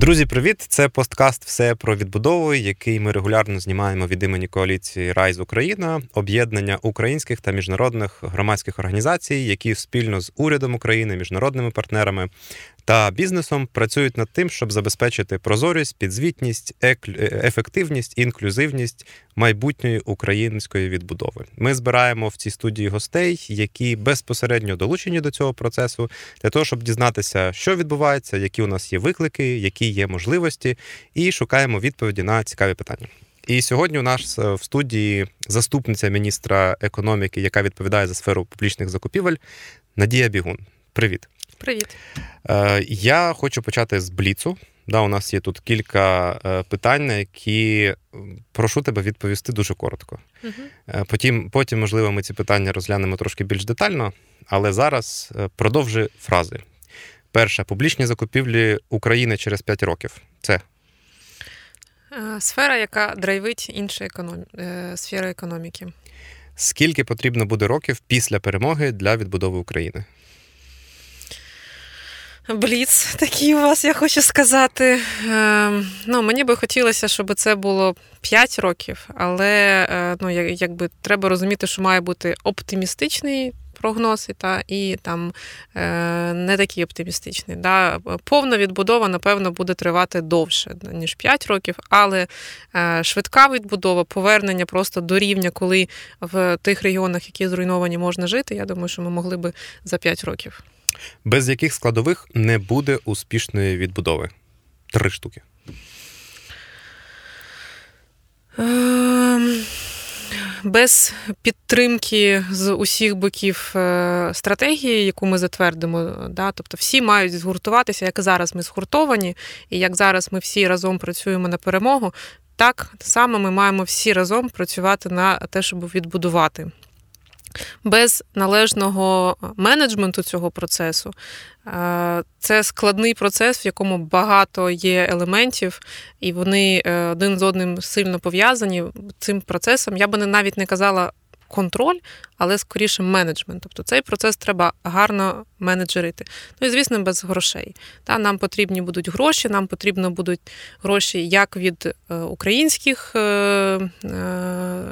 Друзі, привіт! Це посткаст Все про відбудову, який ми регулярно знімаємо від імені коаліції Райз Україна, об'єднання українських та міжнародних громадських організацій, які спільно з урядом України, міжнародними партнерами та бізнесом працюють над тим, щоб забезпечити прозорість, підзвітність, ефективність, інклюзивність майбутньої української відбудови. Ми збираємо в цій студії гостей, які безпосередньо долучені до цього процесу, для того, щоб дізнатися, що відбувається, які у нас є виклики, які є можливості, і шукаємо відповіді на цікаві питання. І сьогодні у нас е, в студії заступниця міністра економіки, яка відповідає за сферу публічних закупівель, Надія Бігун. Привіт. Привіт. Е, я хочу почати з Бліцу. Да, У нас є тут кілька е, питань, на які прошу тебе відповісти дуже коротко. Угу. Потім, потім, можливо, ми ці питання розглянемо трошки більш детально, але зараз продовжи фрази. Перша публічні закупівлі України через 5 років. Це сфера, яка драйвить інші економ... сфери економіки. Скільки потрібно буде років після перемоги для відбудови України? Бліц такий у вас, я хочу сказати. Ем, ну, Мені би хотілося, щоб це було 5 років, але е, ну, якби треба розуміти, що має бути оптимістичний прогноз та, і там е, не такий оптимістичний. Да. Повна відбудова, напевно, буде тривати довше, ніж 5 років, але е, швидка відбудова, повернення просто до рівня, коли в тих регіонах, які зруйновані, можна жити, я думаю, що ми могли би за 5 років без яких складових не буде успішної відбудови? Три штуки. Ем, без підтримки з усіх боків е, стратегії, яку ми затвердимо, да, тобто всі мають згуртуватися, як зараз ми згуртовані, і як зараз ми всі разом працюємо на перемогу, так само ми маємо всі разом працювати на те, щоб відбудувати без належного менеджменту цього процесу. Е, це складний процес, в якому багато є елементів, і вони е, один з одним сильно пов'язані. Цим процесом я би навіть не казала контроль, але скоріше менеджмент. Тобто цей процес треба гарно менеджерити. Ну і звісно, без грошей. Та, Нам потрібні будуть гроші, нам потрібно будуть гроші як від е, українських е, е,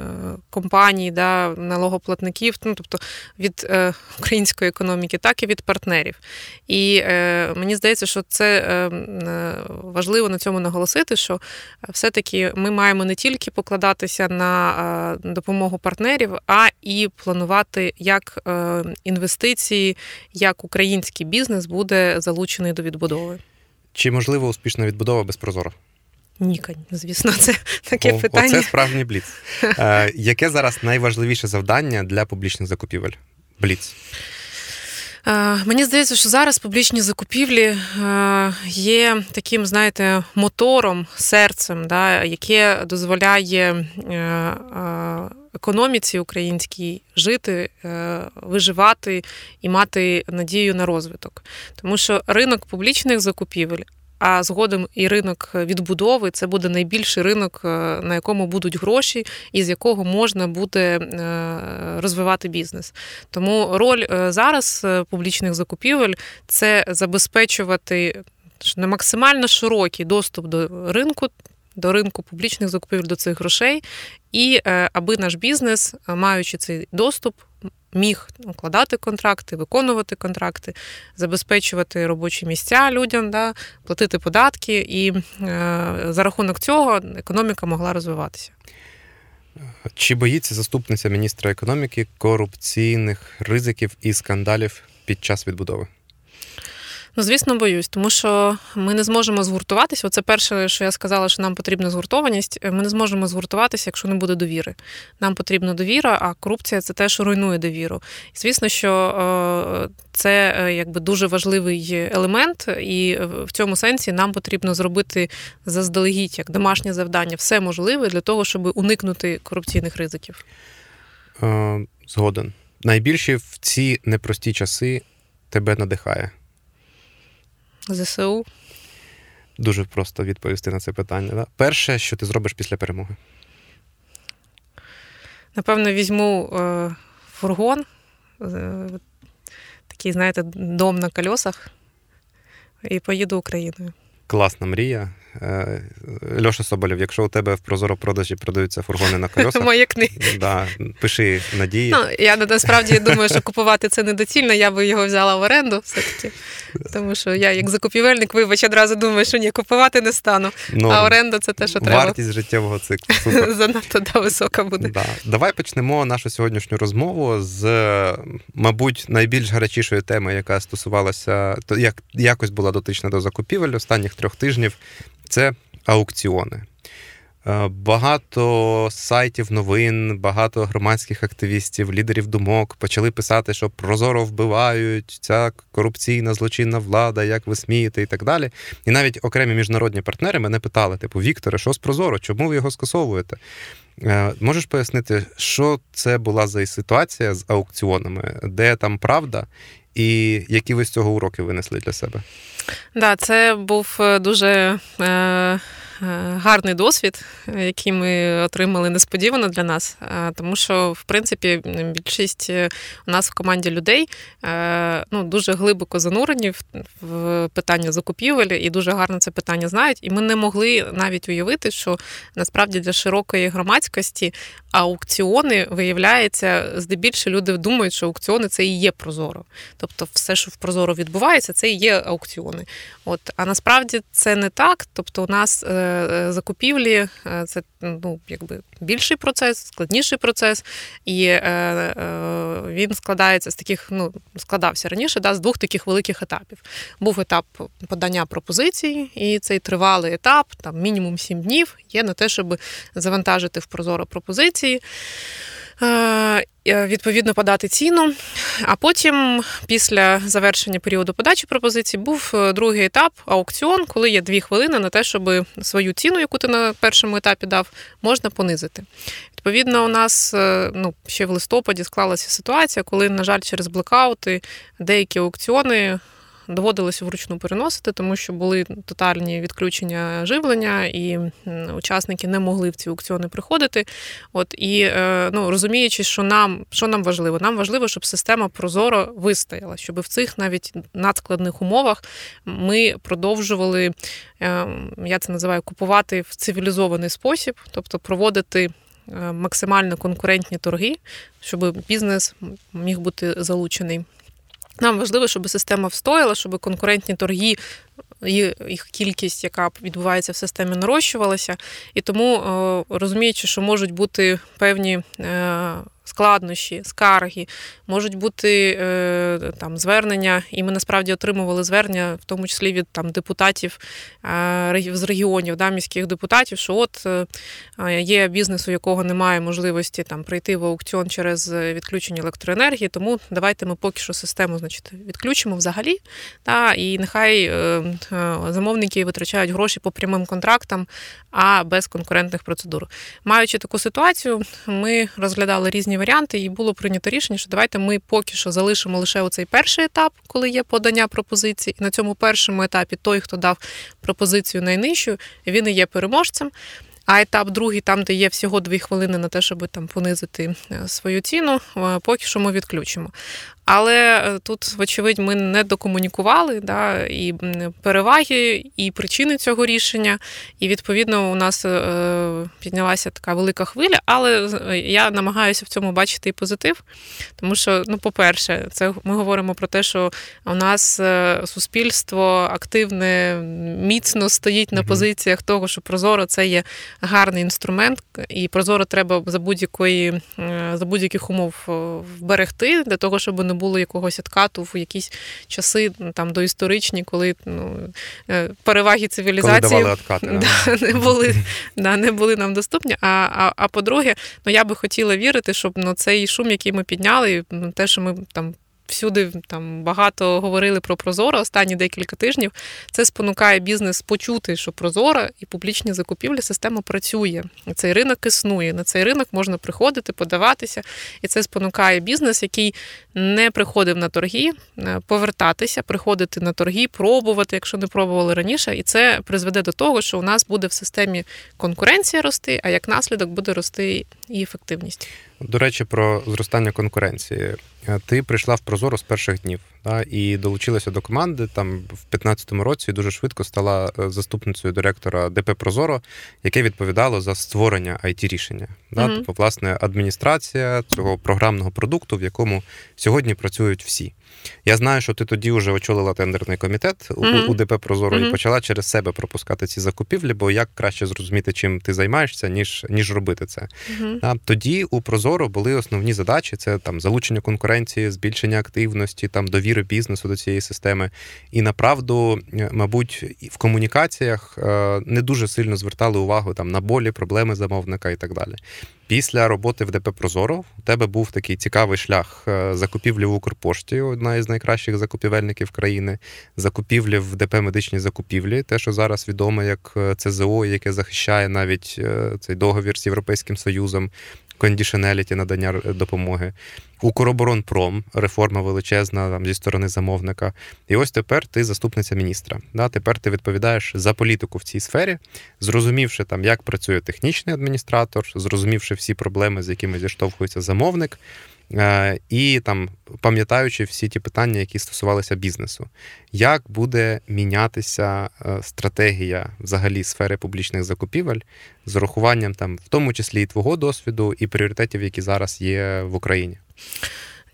компаній, да, налогоплатників, ну, тобто від української економіки, так і від партнерів. І мені здається, що це важливо на цьому наголосити, що все-таки ми маємо не тільки покладатися на допомогу партнерів, а і планувати як інвестиції, як як український бізнес буде залучений до відбудови. Чи можливо успішна відбудова без прозоро? Ні, звісно, це таке О, питання. Оце справжній бліц. Е, Яке зараз найважливіше завдання для публічних закупівель? Бліц. Е, мені здається, що зараз публічні закупівлі е, є таким, знаєте, мотором, серцем, да, яке дозволяє е, економіці українській жити, виживати і мати надію на розвиток. Тому що ринок публічних закупівель а згодом і ринок відбудови це буде найбільший ринок, е, на якому будуть гроші, і з якого можна буде е, розвивати бізнес. Тому роль е, зараз публічних закупівель це забезпечувати на максимально широкий доступ до ринку. До ринку публічних закупівель до цих грошей, і аби наш бізнес, маючи цей доступ, міг укладати контракти, виконувати контракти, забезпечувати робочі місця людям, да, платити податки, і е, за рахунок цього економіка могла розвиватися. Чи боїться заступниця міністра економіки корупційних ризиків і скандалів під час відбудови? Ну, звісно, боюсь, тому що ми не зможемо згуртуватися. Оце перше, що я сказала, що нам потрібна згуртованість. Ми не зможемо згуртуватися, якщо не буде довіри. Нам потрібна довіра, а корупція це те, що руйнує довіру. І, звісно, що е, це е, якби дуже важливий елемент, і в цьому сенсі нам потрібно зробити заздалегідь як домашнє завдання, все можливе для того, щоб уникнути корупційних ризиків. Е, згоден. Найбільше в ці непрості часи тебе надихає. ЗСУ? Дуже просто відповісти на це питання. Да? Перше, що ти зробиш після перемоги? Напевно, візьму е, фургон, е, такий, знаєте, дом на кольосах, і поїду Україною. Класна мрія. Е, Льоша Соболєв, якщо у тебе в Прозоро продажі продаються фургони на колесах, Маякни. да, пиши надії. Ну, я насправді думаю, що купувати це недоцільно, я би його взяла в оренду все-таки. Тому що я, як закупівельник, вибач, одразу думаю, що ні, купувати не стану. Ну, а оренда це те, що треба. Вартість життєвого циклу. Супер. Занадто да, висока буде. Да. Давай почнемо нашу сьогоднішню розмову з, мабуть, найбільш гарячішої теми, яка стосувалася, то як якось була дотична до закупівель останніх трьох тижнів. Це аукціони. Е, Багато сайтів новин, багато громадських активістів, лідерів думок почали писати, що прозоро вбивають ця корупційна злочинна влада, як ви смієте, і так далі. І навіть окремі міжнародні партнери мене питали: типу, Вікторе, що з прозоро? Чому ви його скасовуєте? Е, Можеш пояснити, що це була за ситуація з аукціонами, де там правда, і які ви з цього уроки винесли для себе? Да, це був е, дуже е, гарний досвід, який ми отримали несподівано для нас, е, тому що, в принципі, більшість е, у нас в команді людей е, ну, дуже глибоко занурені в, питання закупівель і дуже гарно це питання знають. І ми не могли навіть уявити, що насправді для широкої громадськості аукціони виявляється, здебільшого люди думають, що аукціони це і є прозоро. Тобто, все, що в прозоро відбувається, це і є аукціони. От а насправді це не так. Тобто, у нас е, закупівлі е, це ну якби більший процес, складніший процес, і е, е, він складається з таких, ну складався раніше, да, з двох таких великих етапів. Був етап подання пропозицій, і цей тривалий етап, там мінімум сім днів, є на те, щоб завантажити в прозоро пропозиції. Відповідно, подати ціну. А потім, після завершення періоду подачі пропозицій, був другий етап аукціон, коли є дві хвилини на те, щоб свою ціну, яку ти на першому етапі дав, можна понизити. Відповідно, у нас ну, ще в листопаді склалася ситуація, коли, на жаль, через блекаути деякі аукціони. Доводилося вручну переносити, тому що були тотальні відключення живлення, і учасники не могли в ці аукціони приходити. От і ну розуміючи, що нам що нам важливо, нам важливо, щоб система прозоро вистояла, щоб в цих навіть надскладних умовах ми продовжували, я це називаю купувати в цивілізований спосіб, тобто проводити. Максимально конкурентні торги, щоб бізнес міг бути залучений. Нам важливо, щоб система встояла, щоб конкурентні торги, їх кількість, яка відбувається в системі, нарощувалася. І тому, розуміючи, що можуть бути певні складнощі, скарги, можуть бути там звернення, і ми насправді отримували звернення, в тому числі від там депутатів з регіонів, да, міських депутатів, що от є бізнес, у якого немає можливості там прийти в аукціон через відключення електроенергії, тому давайте ми поки що систему значить, відключимо взагалі. Да, і нехай замовники витрачають гроші по прямим контрактам, а без конкурентних процедур. Маючи таку ситуацію, ми розглядали різні варіанти, і було прийнято рішення, що давайте ми поки що залишимо лише оцей перший етап, коли є подання пропозицій. І на цьому першому етапі той, хто дав пропозицію найнижчу, він і є переможцем. А етап другий, там, де є всього дві хвилини на те, щоб там понизити свою ціну, поки що ми відключимо. Але тут, вочевидь, ми не докомунікували да, і переваги, і причини цього рішення. І відповідно у нас піднялася така велика хвиля. Але я намагаюся в цьому бачити і позитив. Тому що, ну, по-перше, це ми говоримо про те, що у нас суспільство активне, міцно стоїть на позиціях того, що Прозоро це є гарний інструмент, і Прозоро треба за будь-якої за будь-яких умов вберегти для того, щоб не було якогось откату в якісь часи там доісторичні, коли ну, переваги цивілізації коли откати, да, не були да, не були нам доступні. А а, а по-друге, ну я би хотіла вірити, щоб ну, цей шум, який ми підняли, те, що ми там. Всюди там багато говорили про Прозоро останні декілька тижнів. Це спонукає бізнес почути, що Прозоро і публічні закупівлі система працює. Цей ринок існує. На цей ринок можна приходити, подаватися, і це спонукає бізнес, який не приходив на торги, повертатися, приходити на торги, пробувати, якщо не пробували раніше. І це призведе до того, що у нас буде в системі конкуренція рости, а як наслідок буде рости і ефективність. До речі, про зростання конкуренції. Е, ти прийшла в Прозоро з перших днів да, і долучилася до команди. Там в 2015 році дуже швидко стала е, заступницею директора ДП Прозоро, яке відповідало за створення it рішення. Да, Мгм. Тобто, власне, адміністрація цього програмного продукту, в якому сьогодні працюють всі. Я знаю, що ти тоді вже очолила тендерний комітет Мгм. у ДП Прозоро і почала через себе пропускати ці закупівлі, бо як краще зрозуміти, чим ти займаєшся, ніж, ніж робити це. А тоді у Прозоро були основні задачі: це там залучення конкуренції, збільшення активності, там довіри бізнесу до цієї системи. І направду, е, мабуть, в комунікаціях е, не дуже сильно звертали увагу там на болі, проблеми замовника і так далі. Після роботи в ДП Прозоро у тебе був такий цікавий шлях е, закупівлі в Укрпошті, одна із найкращих закупівельників країни, закупівлі в ДП медичні закупівлі, те, що зараз відомо як е, ЦЗО, яке захищає навіть е, цей договір з Європейським Союзом, кондішенеліті надання р- допомоги. Укроборонпром, реформа величезна там зі сторони замовника. І ось тепер ти заступниця міністра. Да? Тепер ти відповідаєш за політику в цій сфері, зрозумівши там, як працює технічний адміністратор, зрозумівши всі проблеми, з якими зіштовхується замовник. Е, І там пам'ятаючи всі ті питання, які стосувалися бізнесу, як буде мінятися е, стратегія взагалі сфери публічних закупівель з урахуванням там, в тому числі і твого досвіду, і пріоритетів, які зараз є в Україні?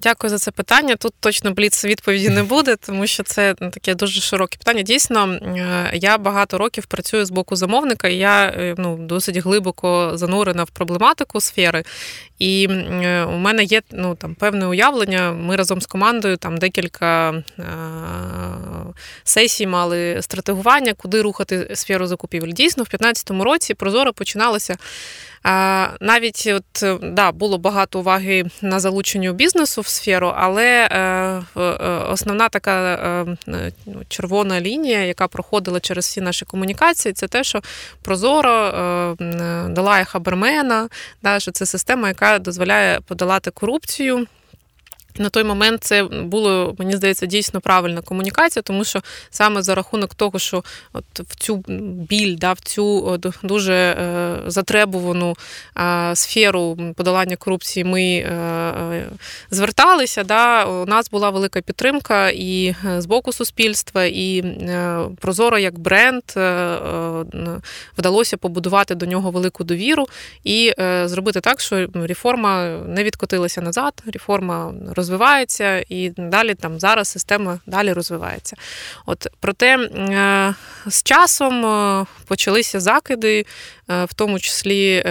Дякую за це питання. Тут точно бліц відповіді не буде, тому що це таке дуже широке питання. Дійсно, е, я багато років працюю з боку замовника, і я е, ну, досить глибоко занурена в проблематику сфери. І е, у мене є ну, там, певне уявлення. Ми разом з командою там декілька сесій мали стратегування, куди рухати сферу закупівель. Дійсно, в 2015 році Прозоро починалося. Навіть от е, да, було багато уваги на залученню бізнесу в сферу, але е, е, основна така ну, червона лінія, яка проходила через всі наші комунікації, це те, що Прозоро дала Хабермена, да, що це система, яка дозволяє подолати корупцію. На той момент це було, мені здається, дійсно правильна комунікація, тому що саме за рахунок того, що от в цю біль, да, в цю дуже е, затребувану сферу подолання корупції ми е, е, зверталися. Да, у нас була велика підтримка і з боку суспільства, і Прозоро як бренд вдалося побудувати до нього велику довіру і зробити так, що реформа не відкотилася назад, реформа розвивається, і далі там зараз система далі розвивається. От проте е, з часом е, почалися закиди, е, в тому числі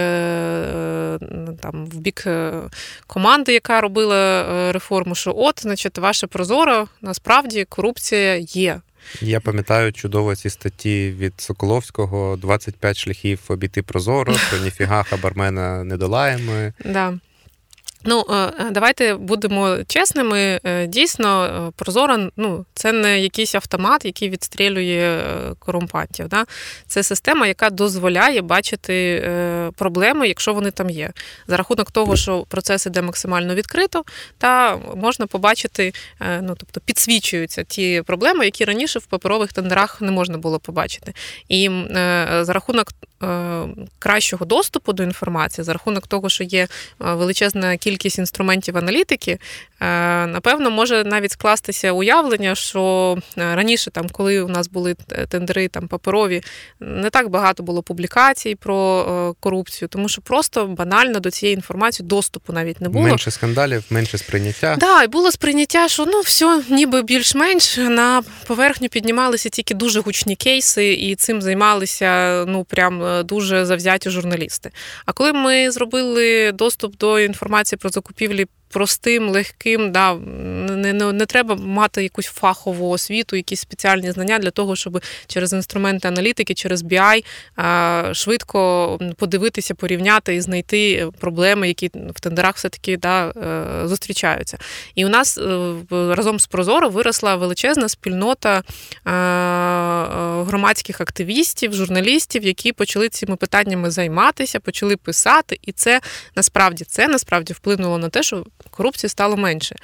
там в бік команди, яка робила реформу, що от, значить, ваше прозоро насправді корупція є. Я пам'ятаю чудово ці статті від Соколовського: 25 шляхів обійти прозоро, що ніфіга хабармена не долаємо. Да. Ну, е, давайте будемо чесними. Е, Дійсно, е, Прозоро ну, це не якийсь автомат, який відстрілює корумпантів. Да? Це система, яка дозволяє бачити проблеми, якщо вони там є. За рахунок того, що процес іде максимально відкрито, та можна побачити, ну тобто підсвічуються ті проблеми, які раніше в паперових тендерах не можна було побачити. І за рахунок кращого доступу до інформації, за рахунок того, що є величезна кількість інструментів аналітики, е, напевно, може навіть скластися уявлення, що е, раніше, там, коли у нас були тендери там паперові, не так багато було публікацій про е, корупцію, тому що просто банально до цієї інформації доступу навіть не було. Менше скандалів, менше сприйняття. Да, і було сприйняття, що ну все, ніби більш-менш на поверхню піднімалися тільки дуже гучні кейси, і цим займалися ну прям е, дуже завзяті журналісти. А коли ми зробили доступ до інформації про закупівлі. Простим, легким, да, не, не, не треба мати якусь фахову освіту, якісь спеціальні знання для того, щоб через інструменти аналітики, через BI швидко подивитися, порівняти і знайти проблеми, які в тендерах все-таки да, е, зустрічаються. І у нас е, разом з Прозоро виросла величезна спільнота е, громадських активістів, журналістів, які почали цими питаннями займатися, почали писати. І це насправді це насправді вплинуло на те, що корупції стало менше.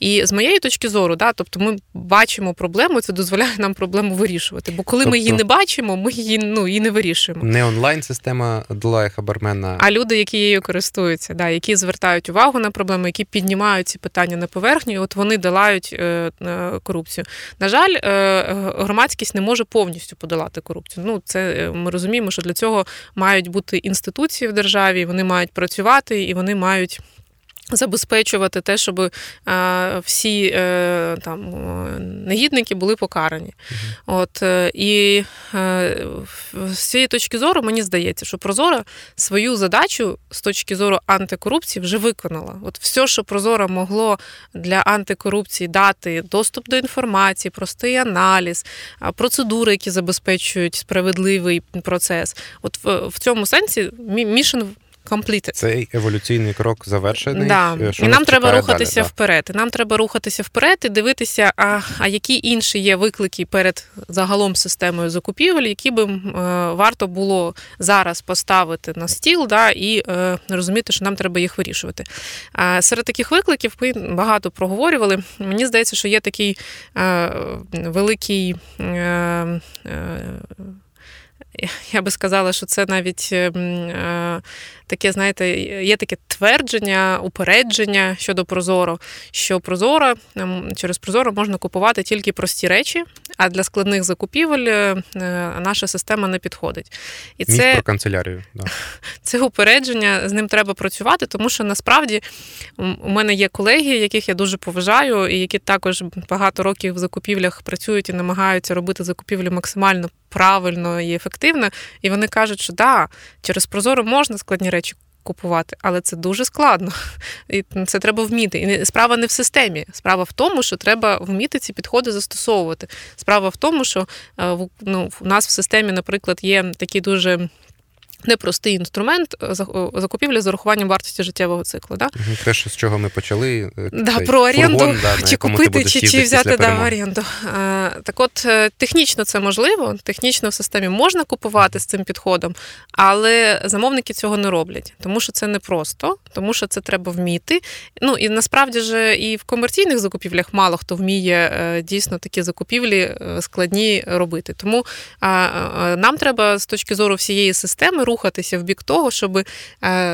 І з моєї точки зору, да, тобто ми бачимо проблему, це дозволяє нам проблему вирішувати. Бо коли тобто, ми її тобто не бачимо, ми її ну і не вирішуємо. Не онлайн-система долає хабармена, а люди, які її користуються, да, які звертають увагу на проблеми, які піднімають ці питання на поверхню, от вони долають е, е, корупцію. На жаль, е, громадськість не може повністю подолати корупцію. Ну це ми розуміємо, що для цього мають бути інституції в державі, вони мають працювати і вони мають. Забезпечувати те, щоб е, всі е, там негідники були покарані. uh От е, і е, з цієї точки зору мені здається, що Прозора свою задачу з точки зору антикорупції вже виконала. От все, що Прозора могло для антикорупції дати доступ до інформації, простий аналіз, процедури, які забезпечують справедливий процес. От в, в цьому сенсі мішен completed. Цей еволюційний крок завершений. Да. Е, і нам треба рухатися далі, вперед. І нам треба рухатися вперед і дивитися, а а які інші є виклики перед загалом системою закупівель, які би е, варто було зараз поставити на стіл, да, і е, розуміти, що нам треба їх вирішувати. А серед таких викликів ми багато проговорювали. Мені здається, що є такий е, великий. Е, я би сказала, що це навіть ем, е, таке, знаєте, є таке твердження, упередження щодо Прозоро, що Прозоро ем, через Прозоро можна купувати тільки прості речі, а для складних закупівель е, наша система не підходить. І це про канцелярію. Да. Це упередження, з ним треба працювати, тому що насправді у мене є колеги, яких я дуже поважаю, і які також багато років в закупівлях працюють і намагаються робити закупівлі максимально правильно і ефективно. І вони кажуть, що да, через Прозоро можна складні речі купувати, але це дуже складно. І це треба вміти. І справа не в системі. Справа в тому, що треба вміти ці підходи застосовувати. Справа в тому, що е, ну, у нас в системі, наприклад, є такі дуже непростий інструмент е, е, закупівлі з урахуванням вартості життєвого циклу. Да? Те, що з чого ми почали, е, да, про оренду, фургон, да, чи купити, чи чи взяти да, в оренду. Так от технічно це можливо, технічно в системі можна купувати з цим підходом, але замовники цього не роблять, тому що це непросто, тому що це треба вміти. Ну і насправді ж і в комерційних закупівлях мало хто вміє дійсно такі закупівлі складні робити. Тому нам треба з точки зору всієї системи рухатися в бік того, щоб е,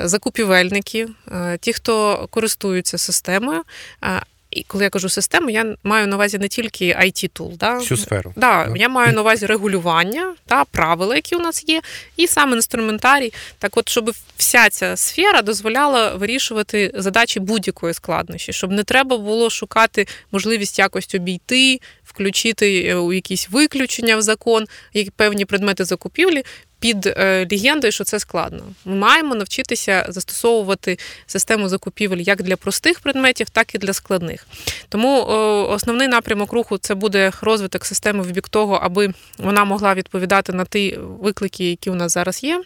закупівельники, е, ті, хто користуються системою, е, і коли я кажу систему, я маю на увазі не тільки it тул да? всю сферу. Да. Я маю на увазі регулювання та правила, які у нас є, і сам інструментарій. Так, от, щоб вся ця сфера дозволяла вирішувати задачі будь-якої складнощі, щоб не треба було шукати можливість якось обійти, включити у якісь виключення в закон, які певні предмети закупівлі під е, легендою, що це складно. Ми маємо навчитися застосовувати систему закупівель як для простих предметів, так і для складних. Тому основний напрямок руху це буде розвиток системи в бік того, аби вона могла відповідати на ті виклики, які у нас зараз є.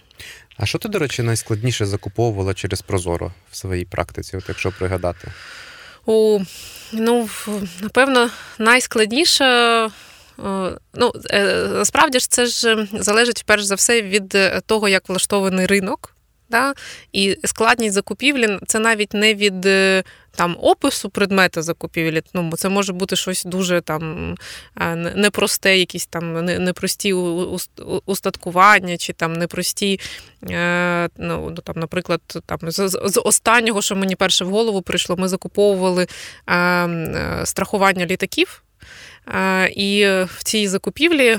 А що ти, до речі, найскладніше закуповувала через Прозоро в своїй практиці, от якщо пригадати? У, Ну, напевно, найскладніше ну, е, насправді ж це ж залежить перш за все від е, того, як влаштований ринок. Да? І складність закупівлі це навіть не від там опису предмета закупівлі. Ну, це може бути щось дуже там непросте, якісь там непрості устаткування, чи там непрості, ну, там, наприклад, там, з, з останнього, що мені перше в голову прийшло, ми закуповували страхування літаків. І в цій закупівлі е,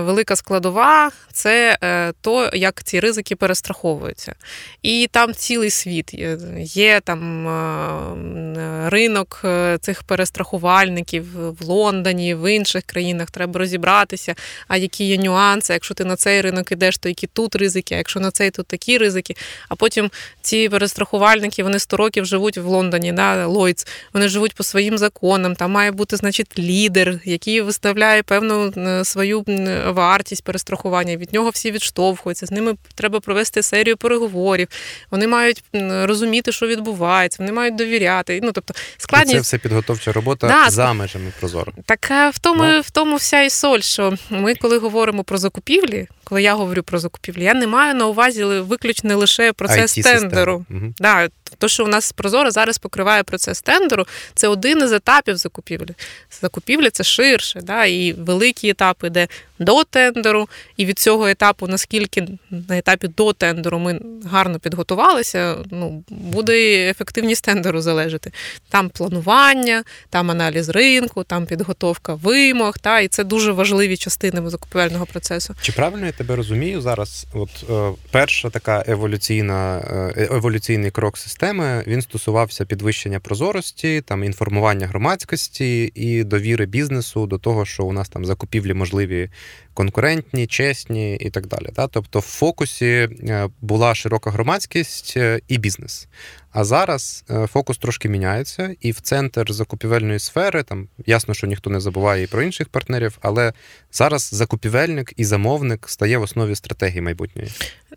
велика складова це е, то, як ці ризики перестраховуються. І там цілий світ є там е, ринок цих перестрахувальників в Лондоні, в інших країнах. Треба розібратися, а які є нюанси. Якщо ти на цей ринок ідеш, то які тут ризики, а якщо на цей, то такі ризики. А потім ці перестрахувальники вони 100 років живуть в Лондоні, да, Лойц, вони живуть по своїм законам. Там має бути, значить, лідер який виставляє певну е, свою вартість перестрахування. Від нього всі відштовхуються. З ними треба провести серію переговорів. Вони мають розуміти, що відбувається, вони мають довіряти. Ну тобто складність... Це все підготовча робота да, за межами прозоро. Так е, в тому, да. в тому вся і соль, що ми, коли говоримо про закупівлі, коли я говорю про закупівлі, я не маю на увазі виключно лише процес тендеру. Угу. Да, То, що у нас Прозоро зараз покриває процес тендеру, це один із етапів закупівлі. Закупівля це ширше, да, і великі етапи, де до тендеру, і від цього етапу, наскільки на етапі до тендеру ми гарно підготувалися, ну буде ефективність тендеру залежати. Там планування, там аналіз ринку, там підготовка вимог, та і це дуже важливі частини закупівельного процесу. Чи правильно я тебе розумію зараз? От е, перша така еволюційна е, еволюційний крок системи він стосувався підвищення прозорості, там інформування громадськості і довіри бізнесу до того, що у нас там закупівлі можливі конкурентні, чесні і так далі. Да? Тобто в фокусі е, була широка громадськість е, і бізнес. А зараз е, фокус трошки міняється, і в центр закупівельної сфери там ясно, що ніхто не забуває і про інших партнерів, але зараз закупівельник і замовник стає в основі стратегії майбутньої.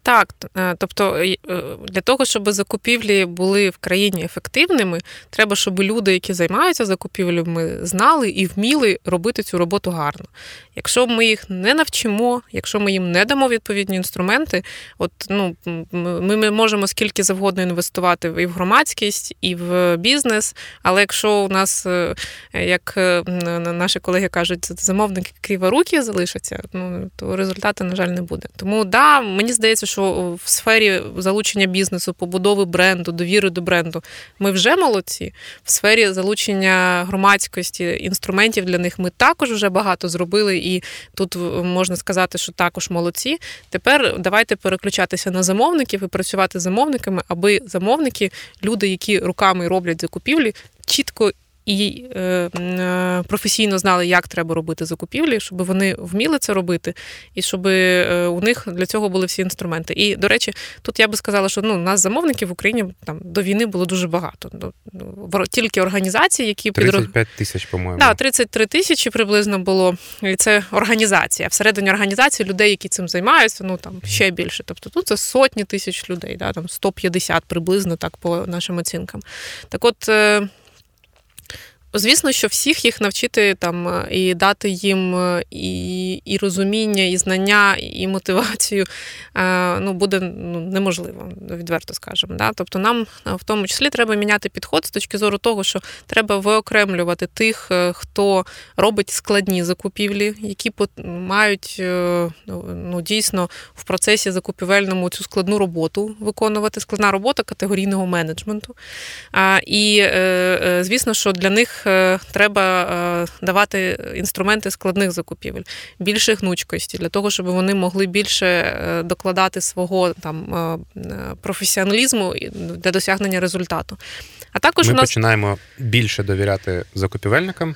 Так, тобто для того, щоб закупівлі були в країні ефективними, треба, щоб люди, які займаються закупівлями, знали і вміли робити цю роботу гарно. Якщо ми їх не навчимо, якщо ми їм не дамо відповідні інструменти, от ну ми можемо скільки завгодно інвестувати і в громадськість, і в бізнес. Але якщо у нас, е, як е, наші колеги кажуть, замовники криворукі залишаться, ну то результату, на жаль, не буде. Тому да, мені здається, що в сфері залучення бізнесу, побудови бренду, довіри до бренду, ми вже молодці. В сфері залучення громадськості інструментів для них ми також вже багато зробили, і тут можна сказати, що також молодці. Тепер давайте переключатися на замовників і працювати з замовниками, аби замовники, люди, які руками роблять закупівлі, чітко і е, е, професійно знали, як треба робити закупівлі, щоб вони вміли це робити, і щоб е, у них для цього були всі інструменти. І, до речі, тут я би сказала, що ну, нас замовників в Україні там до війни було дуже багато. Ну, ну, тільки організації, які 35 тисяч, по-моєму. Так, 33 тисячі приблизно було. І це організація. Всередині організації людей, які цим займаються, ну там ще більше. Тобто тут це сотні тисяч людей, да, там 150 приблизно так по нашим оцінкам. Так от. Звісно, що всіх їх навчити там е, і дати їм е, і і розуміння, і знання, і мотивацію е, ну, буде ну, неможливо, відверто скажемо. Да? Тобто нам в тому числі треба міняти підход з точки зору того, що треба виокремлювати тих, хто робить складні закупівлі, які мають ну, дійсно в процесі закупівельному цю складну роботу виконувати, складна робота категорійного менеджменту. І звісно, що для них. Е, треба е, давати інструменти складних закупівель, більше гнучкості для того, щоб вони могли більше е, докладати свого там професіоналізму для досягнення результату. А також Ми у нас починаємо більше довіряти закупівельникам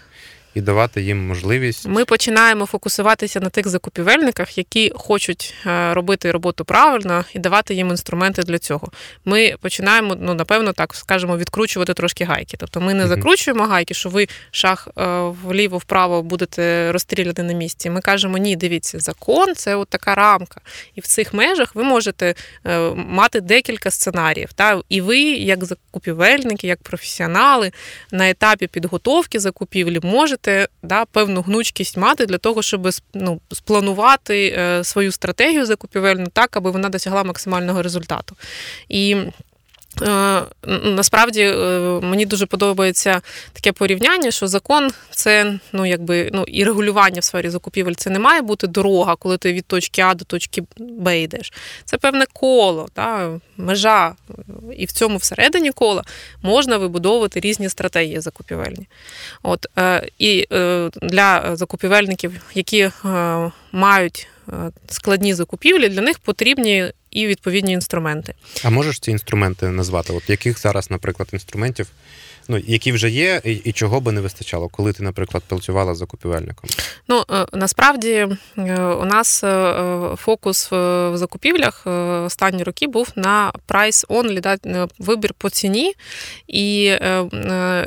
і давати їм можливість. Ми починаємо фокусуватися на тих закупівельниках, які хочуть е, робити роботу правильно і давати їм інструменти для цього. Ми починаємо, ну напевно, так скажемо, відкручувати трошки гайки. Тобто ми не закручуємо гайки, що ви шах е, вліво-вправо будете розстріляти на місці. Ми кажемо, ні, дивіться, закон це от така рамка. І в цих межах ви можете е, мати декілька сценаріїв. Та? І ви, як закупівельники, як професіонали, на етапі підготовки закупівлі можете можете да, певну гнучкість мати для того, щоб ну, спланувати е, свою стратегію закупівельну так, аби вона досягла максимального результату. І насправді е, мені дуже подобається таке порівняння, що закон це ну якби ну і регулювання в сфері закупівель це не має бути дорога, коли ти від точки А до точки Б йдеш. Це певне коло, та, межа. І в цьому всередині кола можна вибудовувати різні стратегії закупівельні. От, е, І для закупівельників, які мають складні закупівлі, для них потрібні і відповідні інструменти. А можеш ці інструменти назвати? От яких зараз, наприклад, інструментів, ну які вже є, і, і чого би не вистачало, коли ти, наприклад, працювала закупівельником? Ну е, насправді е, у нас е, фокус в закупівлях останні роки був на price only, да, вибір по ціні, і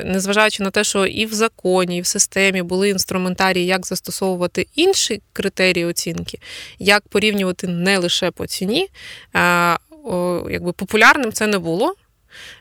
незважаючи на те, що і в законі, і в системі були інструментарії, як застосовувати інші критерії оцінки, як порівнювати не лише по ціні, якби популярним це не було.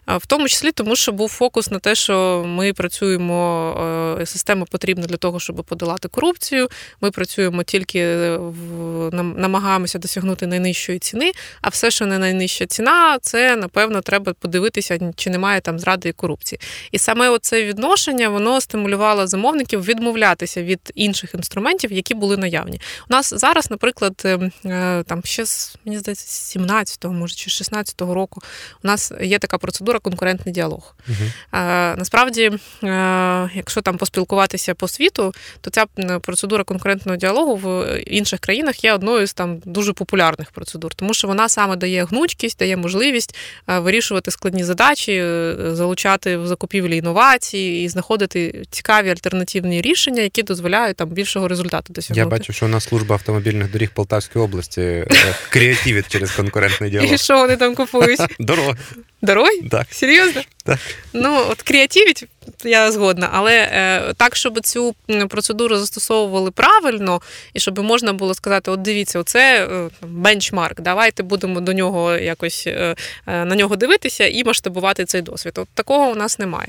В тому числі тому, що був фокус на те, що ми працюємо, е, система потрібна для того, щоб подолати корупцію. Ми працюємо тільки в намагаємося досягнути найнижчої ціни, а все, що не найнижча ціна, це напевно треба подивитися, чи немає там зради і корупції. І саме оце відношення воно стимулювало замовників відмовлятися від інших інструментів, які були наявні. У нас зараз, наприклад, е, там ще з мені здається, 17-го, може чи 16-го року у нас є така процедура конкурентний діалог. Угу. Насправді, е, якщо там поспілкуватися по світу, то ця процедура конкурентного діалогу в інших країнах є одною з там дуже популярних процедур, тому що вона саме дає гнучкість, дає можливість е, вирішувати складні задачі, е, залучати в закупівлі інновації і знаходити цікаві альтернативні рішення, які дозволяють там більшого результату досягнути. Я бачу, що у нас служба автомобільних доріг Полтавської області креативить через конкурентний діалог. І що вони там купують? Дороги. Дороги? Так. Серйозно? Так. Ну, от креативіть, я згодна, але е, так, щоб цю процедуру застосовували правильно, і щоб можна було сказати: от дивіться, оце е, бенчмарк, давайте будемо до нього якось е, е, на нього дивитися і масштабувати цей досвід. От такого у нас немає.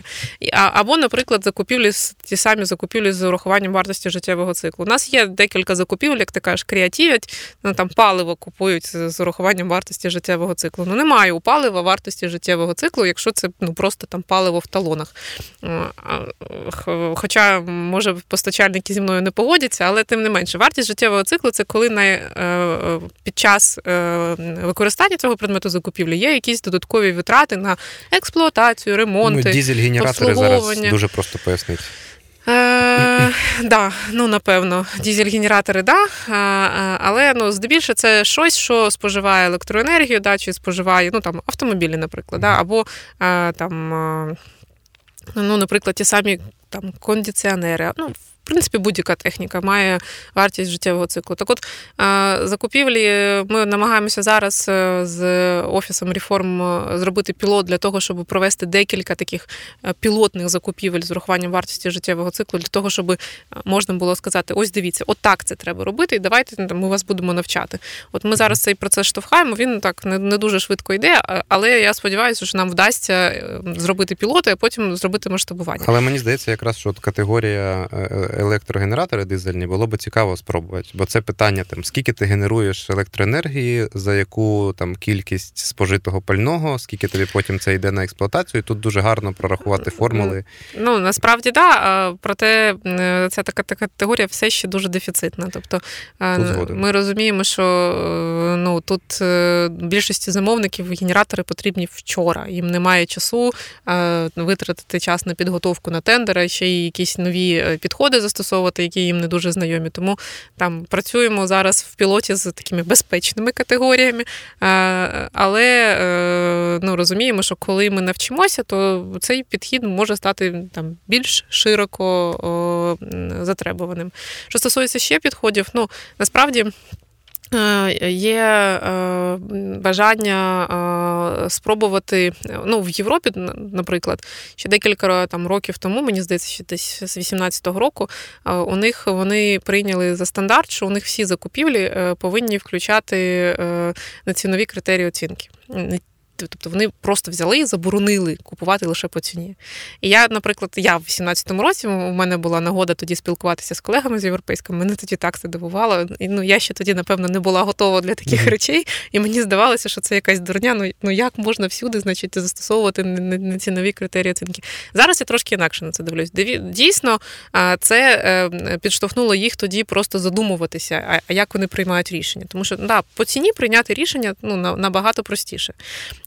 А, або, наприклад, закупівлі ті самі закупівлі з урахуванням вартості життєвого циклу. У нас є декілька закупівель, як ти кажеш, креативять, ну там паливо купують з урахуванням вартості життєвого циклу. Ну немає у палива вартості життєвого циклу, якщо це ну просто там паливо в талонах. Хоча, може, постачальники зі мною не погодяться, але тим не менше, вартість життєвого циклу це коли на, е, під час е, використання цього предмету закупівлі є якісь додаткові витрати на експлуатацію, ремонти. Ну, Дізель-генератори зараз дуже просто пояснити. Е, да, ну напевно, дізель-генератори, да. Але ну, здебільшого це щось, що споживає електроенергію, да, чи споживає ну, там, автомобілі, наприклад, да, або е, там, е, ну, наприклад, ті самі там, кондиціонери. Ну, в принципі, будь-яка техніка має вартість життєвого циклу. Так от закупівлі ми намагаємося зараз е, з офісом реформ е, зробити пілот для того, щоб провести декілька таких е, пілотних закупівель з урахуванням вартості життєвого циклу, для того, щоб можна було сказати: ось дивіться, отак це треба робити, і давайте ми вас будемо навчати. От ми зараз цей процес штовхаємо. Він так не, не дуже швидко йде, але я сподіваюся, що нам вдасться зробити пілоти, а потім зробити масштабування. Але мені здається, якраз що от категорія електрогенератори дизельні, було би цікаво спробувати. Бо це питання, там, скільки ти генеруєш електроенергії, за яку там кількість спожитого пального, скільки тобі потім це йде на експлуатацію. І тут дуже гарно прорахувати формули. Ну насправді так. Проте ця така категорія все ще дуже дефіцитна. Тобто ми розуміємо, що е, ну тут е, більшості замовників генератори потрібні вчора. Їм немає часу витратити час на підготовку на тендери, ще й якісь нові е, підходи застосовувати, які їм не дуже знайомі. Тому там працюємо зараз в пілоті з такими безпечними категоріями, е, але е, ну, розуміємо, що коли ми навчимося, то цей підхід може стати там більш широко затребуваним. Що стосується ще підходів, ну насправді. Е, є е, бажання е, спробувати ну, в Європі, наприклад, ще декілька там років тому, мені здається, ще десь з 18-го року, у них вони прийняли за стандарт, що у них всі закупівлі повинні включати націнові критерії оцінки. Тобто вони просто взяли і заборонили купувати лише по ціні. І я, наприклад, я в 18-му році у мене була нагода тоді спілкуватися з колегами з європейськими. Мене тоді так це дивувало. І ну я ще тоді, напевно, не була готова для таких mm-hmm. речей. І мені здавалося, що це якась дурня. Ну ну як можна всюди, значить, застосовувати не цінові критерії оцінки. Зараз я трошки інакше на це дивлюсь. Дійсно, це е, підштовхнуло їх тоді просто задумуватися, а як вони приймають рішення. Тому що да, по ціні прийняти рішення ну набагато простіше.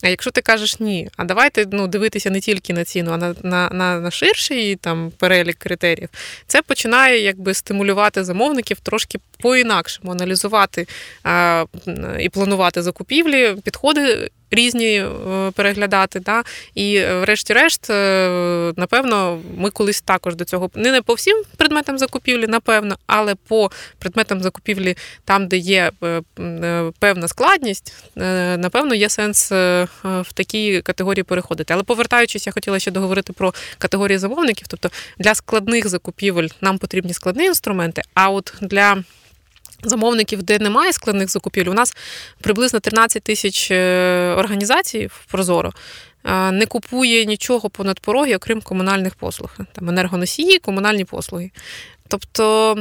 А якщо ти кажеш ні, а давайте ну, дивитися не тільки на ціну, а на на, на, на ширший там перелік критеріїв, це починає якби стимулювати замовників трошки по-інакшому аналізувати а, і планувати закупівлі, підходи різні е, переглядати. Да? І, е, врешті-решт, е, напевно, ми колись також до цього не не по всім предметам закупівлі, напевно, але по предметам закупівлі, там, де є певна складність, напевно, є сенс в такі категорії переходити. Але повертаючись, я хотіла ще договорити про категорії замовників. Тобто для складних закупівель нам потрібні складні інструменти, а от для Замовників, де немає складних закупівель, у нас приблизно 13 тисяч е, організацій в Прозоро. не купує нічого понад пороги, окрім комунальних послуг, там енергоносії, комунальні послуги. Тобто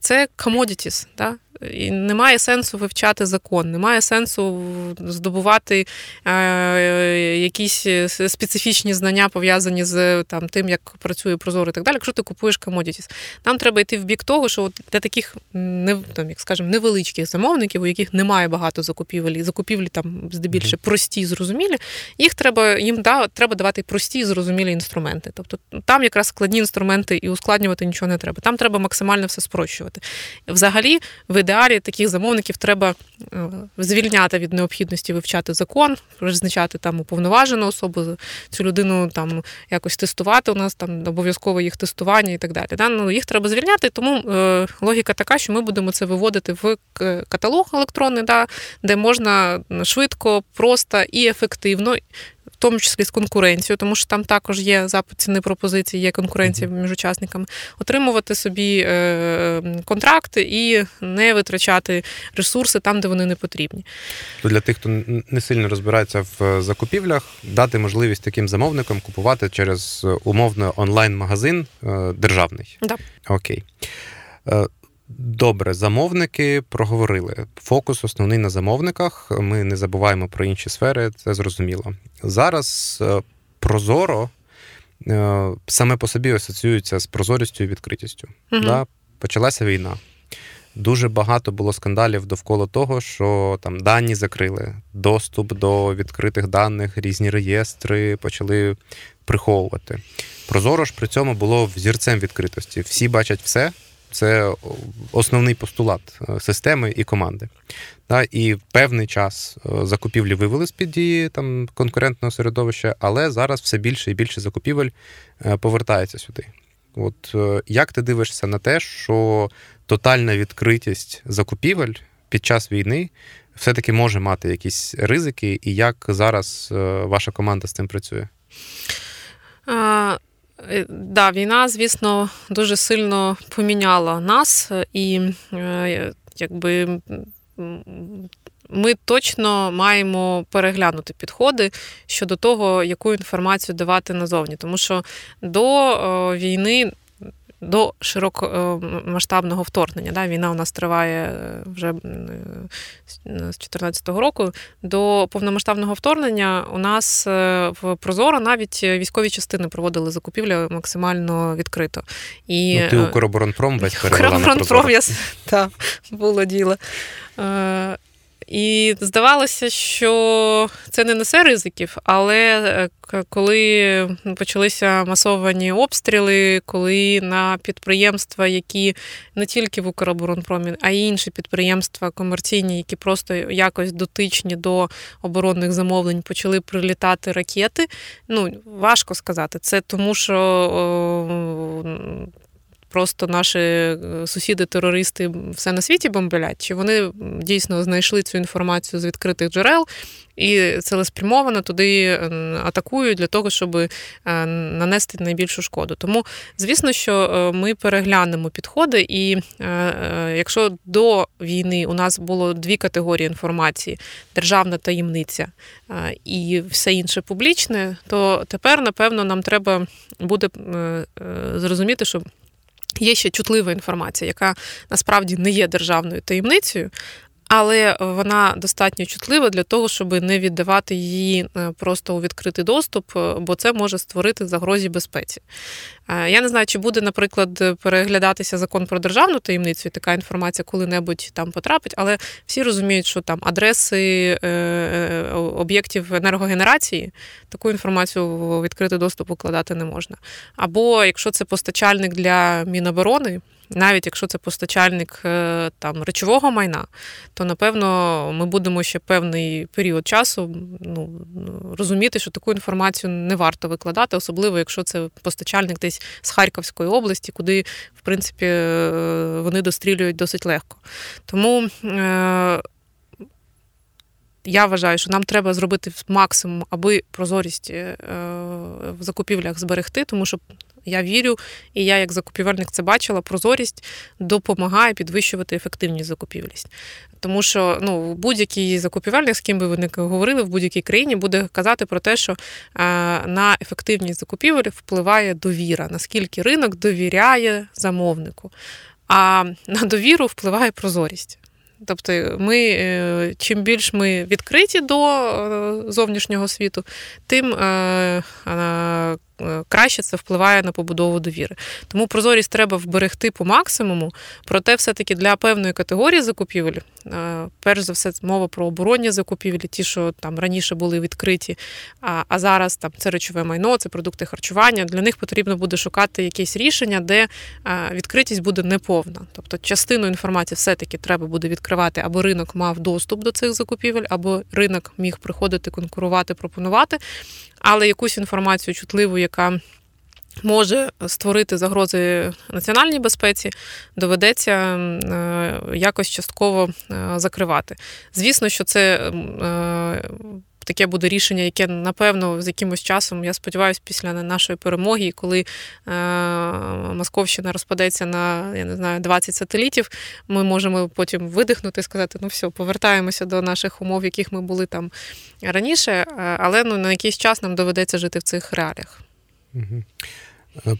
це commodities, да? І Немає сенсу вивчати закон, немає сенсу здобувати е, якісь специфічні знання, пов'язані з там, тим, як працює Прозоро і так далі, якщо ти купуєш commodities. Нам треба йти в бік того, що для таких не, там, як скажемо, невеличких замовників, у яких немає багато закупівель, і закупівлі там здебільше прості, зрозумілі, їх треба їм да, треба давати прості, зрозумілі інструменти. Тобто там якраз складні інструменти і ускладнювати нічого не треба. Там треба максимально все спрощувати. Взагалі, ви ідеалі таких замовників треба е, звільняти від необхідності вивчати закон, призначати там уповноважену особу, цю людину там якось тестувати. У нас там обов'язково їх тестування і так далі. Да? Ну, Їх треба звільняти, тому е, логіка така, що ми будемо це виводити в каталог електронний, да, де можна швидко, просто і ефективно в тому числі з конкуренцією, тому що там також є запит ціни пропозиції, є конкуренція між учасниками, отримувати собі е, контракти і не витрачати ресурси там, де вони не потрібні. То для тих, хто не сильно розбирається в закупівлях, дати можливість таким замовникам купувати через умовно онлайн-магазин е, державний. Да. Окей. Добре, замовники проговорили. Фокус основний на замовниках. Ми не забуваємо про інші сфери, це зрозуміло. Зараз е, Прозоро е, саме по собі асоціюється з прозорістю і відкритістю. Угу. Да? Почалася війна. Дуже багато було скандалів довкола того, що там дані закрили, доступ до відкритих даних, різні реєстри почали приховувати. Прозоро ж при цьому було взірцем відкритості. Всі бачать все. Це основний постулат е, системи і команди. І певний час е, закупівлі вивели з під дії там конкурентного середовища, але зараз все більше і більше закупівель е, повертається сюди. От як ти дивишся на те, що тотальна відкритість закупівель під час війни все-таки може мати якісь ризики, і як зараз ваша команда з цим працює? Е, да, війна, звісно, дуже сильно поміняла нас, і е, якби. Ми точно маємо переглянути підходи щодо того, яку інформацію давати назовні, тому що до війни до широкомасштабного вторгнення. Да, Війна у нас триває е, вже е, з 2014 року. До повномасштабного вторгнення у нас е, в Прозоро навіть військові частини проводили закупівлю максимально відкрито. І ну, ти Укроборонпром весь Укроборонпром, я так, було діло. І здавалося, що це не несе ризиків, але е, коли почалися масовані обстріли, коли на підприємства, які не тільки в Укроборонпромі, а й інші підприємства комерційні, які просто якось дотичні до оборонних замовлень, почали прилітати ракети. Ну важко сказати, це тому, що просто наші е, сусіди-терористи все на світі бомблять, чи вони дійсно знайшли цю інформацію з відкритих джерел і цілеспрямовано туди е, атакують для того, щоб е, нанести найбільшу шкоду. Тому, звісно, що ми переглянемо підходи, і якщо до війни у нас було дві категорії інформації: державна таємниця і все інше публічне, то тепер, напевно, нам треба буде зрозуміти, що. Є ще чутлива інформація, яка насправді не є державною таємницею, але вона достатньо чутлива для того, щоб не віддавати її е, просто у відкритий доступ, е, бо це може створити загрозі безпеці. Е, я не знаю, чи буде, наприклад, переглядатися закон про державну таємницю, і така інформація коли-небудь там потрапить, але всі розуміють, що там адреси об'єктів енергогенерації таку інформацію в відкритий доступ укладати не можна. Або якщо це постачальник для Міноборони навіть якщо це постачальник е, там речового майна, то напевно ми будемо ще певний період часу ну, розуміти, що таку інформацію не варто викладати, особливо якщо це постачальник десь з Харківської області, куди в принципі е, вони дострілюють досить легко. Тому. Е, я вважаю, що нам треба зробити максимум, аби прозорість в закупівлях зберегти, тому що Я вірю, і я, як закупівельник, це бачила. Прозорість допомагає підвищувати ефективність закупівлість. Тому що ну, будь-який закупівельник, з ким би ви не говорили в будь-якій країні, буде казати про те, що е, на ефективність закупівель впливає довіра, наскільки ринок довіряє замовнику. А на довіру впливає прозорість. Тобто, ми, е, чим більш ми відкриті до е, зовнішнього світу, тим краще це впливає на побудову довіри. Тому прозорість треба вберегти по максимуму, проте, все-таки для певної категорії закупівель, перш за все, мова про оборонні закупівлі, ті, що там раніше були відкриті, а зараз там це речове майно, це продукти харчування. Для них потрібно буде шукати якесь рішення, де відкритість буде неповна. Тобто частину інформації все-таки треба буде відкривати, або ринок мав доступ до цих закупівель, або ринок міг приходити, конкурувати, пропонувати але якусь інформацію чутливу, яка може створити загрози національній безпеці, доведеться е, якось частково е, закривати. Звісно, що це. Е, таке буде рішення, яке напевно з якимось часом, я сподіваюся, після нашої перемоги, коли е, Московщина розпадеться на я не знаю 20 сателітів, ми можемо потім видихнути і сказати: ну все, повертаємося до наших умов, яких ми були там раніше, е, але ну на якийсь час нам доведеться жити в цих реаліях.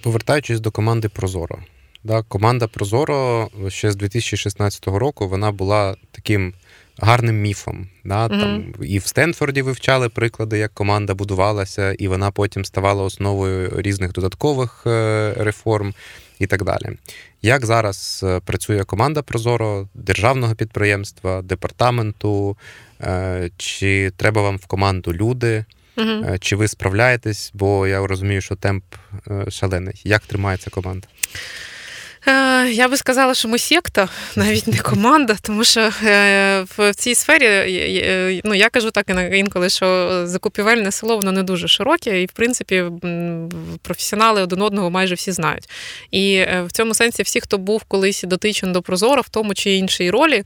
Повертаючись до команди Прозоро. Да, Команда Прозоро ще з 2016 року вона була таким гарним міфом. Да? Mm-hmm. Там І в Стенфорді вивчали приклади, як команда будувалася, і вона потім ставала основою різних додаткових е, реформ і так далі. Як зараз е, працює команда Прозоро, державного підприємства, департаменту? Е, чи треба вам в команду люди? Mm-hmm. Чи ви справляєтесь? Бо я розумію, що темп шалений. Як тримається команда? Е, я би сказала, що ми секта, навіть не команда, тому що е, в цій сфері е, ну я кажу так інколи, що закупівельне село воно не дуже широке, і в принципі професіонали один одного майже всі знають. І в цьому сенсі всі, хто був колись дотичен до Прозора, в тому чи іншій ролі,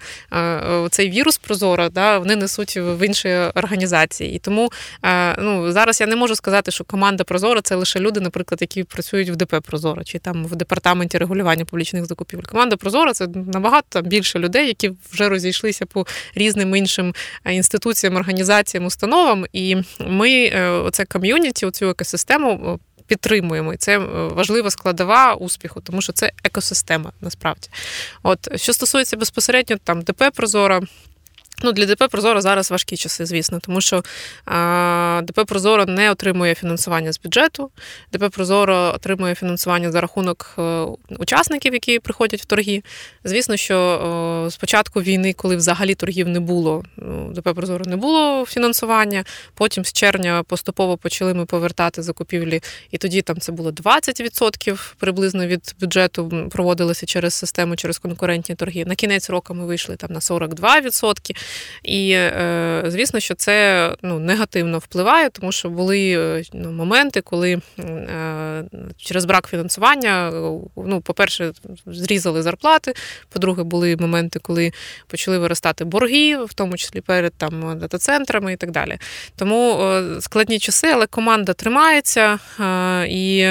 цей вірус Прозора, да, вони несуть в інші організації. І тому ну, зараз я не можу сказати, що команда Прозора це лише люди, наприклад, які працюють в ДП Прозора чи там в департаменті регулювання публічних закупівель. Команда Прозора це набагато більше людей, які вже розійшлися по різним іншим е, інституціям, організаціям, установам. І ми е, оце ком'юніті, оцю екосистему. Е, підтримуємо, і це важлива складова успіху, тому що це екосистема насправді. От що стосується безпосередньо там ДП Прозора, Ну, Для ДП Прозоро зараз важкі часи, звісно, тому що а, ДП Прозоро не отримує фінансування з бюджету. ДП Прозоро отримує фінансування за рахунок е, учасників, які приходять в торги. Звісно, що з початку війни, коли взагалі торгів не було, ну, ДП Прозоро не було фінансування. Потім з червня поступово почали ми повертати закупівлі, і тоді там це було 20% приблизно від бюджету проводилося через систему, через конкурентні торги. На кінець року ми вийшли там на 42%. І е, звісно, що це ну, негативно впливає, тому що були е, ну, моменти, коли е, через брак фінансування, ну, по-перше, зрізали зарплати. По-друге, були моменти, коли почали виростати борги, в тому числі перед там дата-центрами і так далі. Тому складні часи, але команда тримається, і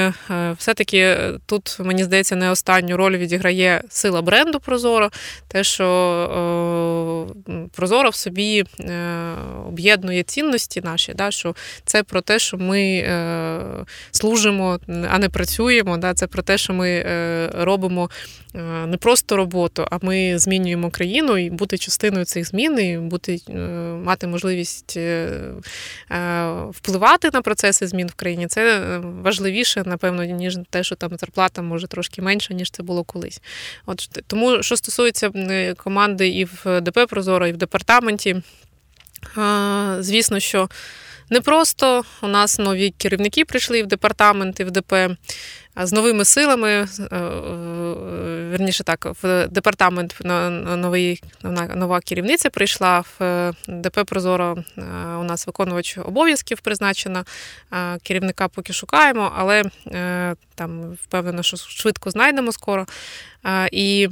все-таки тут мені здається не останню роль відіграє сила бренду Прозоро, те, що Прозоро в собі е, об'єднує цінності наші, да, що це про те, що ми е, служимо, а не працюємо. Да, Це про те, що ми е, робимо не просто роботу, а ми змінюємо країну і бути частиною цих змін, і бути, мати можливість впливати на процеси змін в країні. Це важливіше, напевно, ніж те, що там зарплата може трошки менша, ніж це було колись. От Тому, що стосується команди і в ДП Прозоро, і в департаменті. Звісно, що не просто у нас нові керівники прийшли в департамент і в ДП з новими силами. Е, е, верніше так, в департамент новий, нова керівниця прийшла в е, ДП Прозоро. У нас виконувач обов'язків призначена. Керівника поки шукаємо, але там впевнено, що швидко знайдемо скоро. І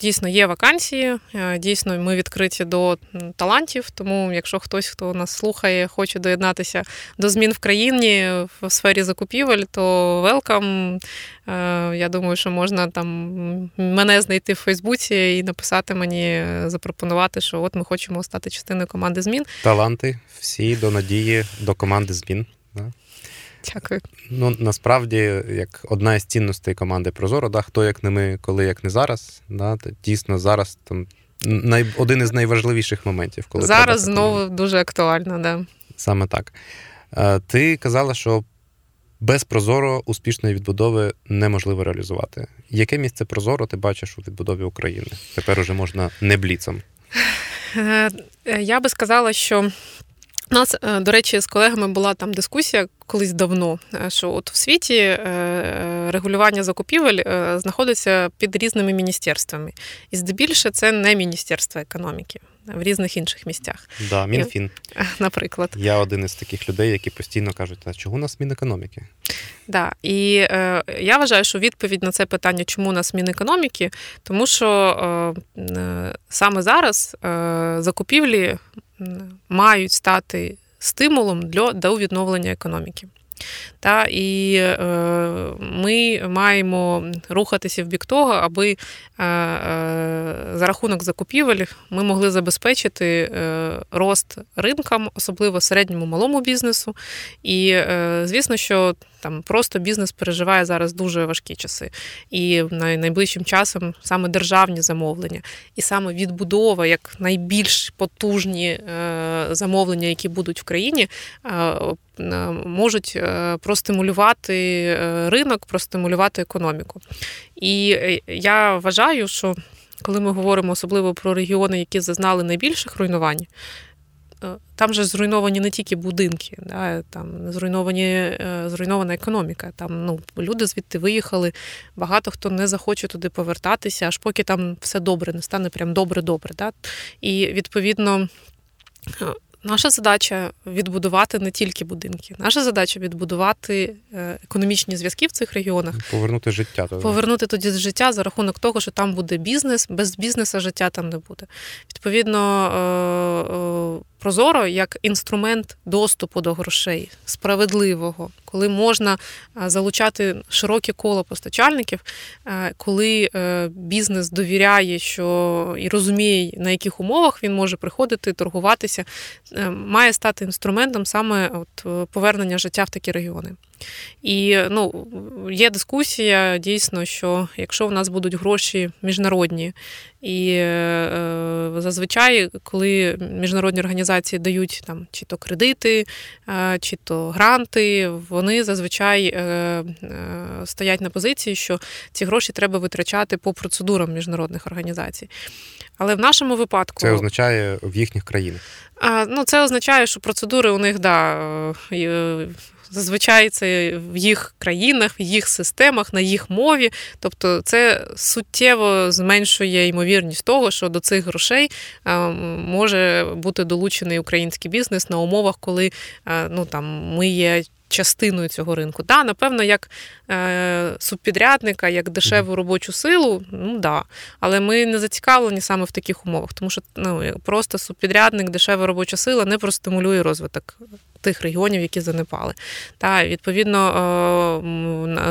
дійсно є вакансії, дійсно ми відкриті до талантів. Тому, якщо хтось, хто нас слухає, хоче доєднатися до змін в країні в сфері закупівель, то велкам. Я думаю, що можна там мене знайти в Фейсбуці і написати мені, запропонувати, що от ми хочемо стати частиною команди змін. Таланти всі до надії до команди змін. Дякую. Ну насправді, як одна із цінностей команди Прозоро, да, хто як не ми, коли як не зараз, да, дійсно зараз там най, один із найважливіших моментів, коли зараз знову дуже актуально, да. Саме так. Е, ти казала, що без Прозоро успішної відбудови неможливо реалізувати. Яке місце Прозоро ти бачиш у відбудові України? Тепер уже можна не бліцом. Е, я би сказала, що у нас, е, до речі, з колегами була там дискусія колись давно, е, що от в світі е, регулювання закупівель знаходиться під різними міністерствами. І здебільше це не Міністерство економіки. В різних інших місцях. Да, Мінфін. Наприклад. Я один із таких людей, які постійно кажуть, а чого у нас Мінекономіки? Да. І е, я вважаю, що відповідь на це питання, чому у нас Мінекономіки, тому що е, саме зараз е, закупівлі мають стати стимулом для до відновлення економіки. Та, І е, ми маємо рухатися в бік того, аби е, е, за рахунок закупівель ми могли забезпечити е, рост ринкам, особливо середньому малому бізнесу. І е, звісно, що там просто бізнес переживає зараз дуже важкі часи. І найближчим часом саме державні замовлення, і саме відбудова як найбільш потужні е, замовлення, які будуть в країні, е, можуть е, простимулювати ринок, простимулювати економіку. І я вважаю, що коли ми говоримо особливо про регіони, які зазнали найбільших руйнувань, там же зруйновані не тільки будинки, да, там зруйновані, е, зруйнована економіка. Там ну, люди звідти виїхали, багато хто не захоче туди повертатися, аж поки там все добре, не стане прям добре-добре. Да? І відповідно е, Наша задача відбудувати не тільки будинки. Наша задача відбудувати е, економічні зв'язки в цих регіонах. Повернути життя тоді. Повернути тоді життя за рахунок того, що там буде бізнес, без бізнесу життя там не буде. Відповідно, е, е, прозоро як інструмент доступу до грошей справедливого, коли можна залучати широке коло постачальників, коли бізнес довіряє, що і розуміє, на яких умовах він може приходити, торгуватися. Е, має стати інструментом саме от е, повернення життя в такі регіони. І ну, є дискусія дійсно, що якщо в нас будуть гроші міжнародні, і е, зазвичай, коли міжнародні організації дають там чи то кредити, е, чи то гранти, вони зазвичай е, е, стоять на позиції, що ці гроші треба витрачати по процедурам міжнародних організацій. Але в нашому випадку це означає в їхніх країнах. Ну, це означає, що процедури у них да, е, зазвичай це в їх країнах, в їх системах, на їх мові. Тобто, це суттєво зменшує ймовірність того, що до цих грошей може бути долучений український бізнес на умовах, коли ну там ми є частиною цього ринку. Да, Напевно, як е, субпідрядника, як дешеву робочу силу, ну да. Але ми не зацікавлені саме в таких умовах, тому що ну, просто субпідрядник, дешева робоча сила не простимулює розвиток тих регіонів, які занепали. Та відповідно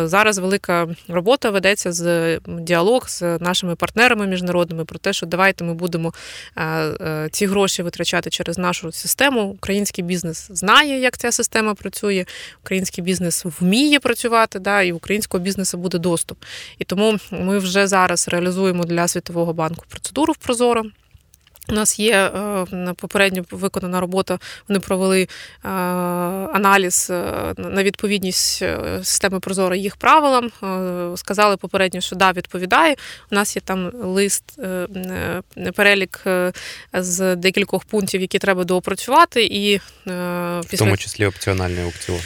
е, зараз велика робота ведеться з діалог з нашими партнерами міжнародними про те, що давайте ми будемо е, е, ці гроші витрачати через нашу систему. Український бізнес знає, як ця система працює. Український бізнес вміє працювати, да, і українського бізнесу буде доступ. І тому ми вже зараз реалізуємо для Світового банку процедуру в Прозоро. У нас є е, попередньо виконана робота. Вони провели е, аналіз е, на відповідність системи Прозоро їх правилам. Сказали попередньо, що да, відповідає. У нас є там лист, перелік з декількох пунктів, які треба доопрацювати, і після... в тому числі опціональний аукціон.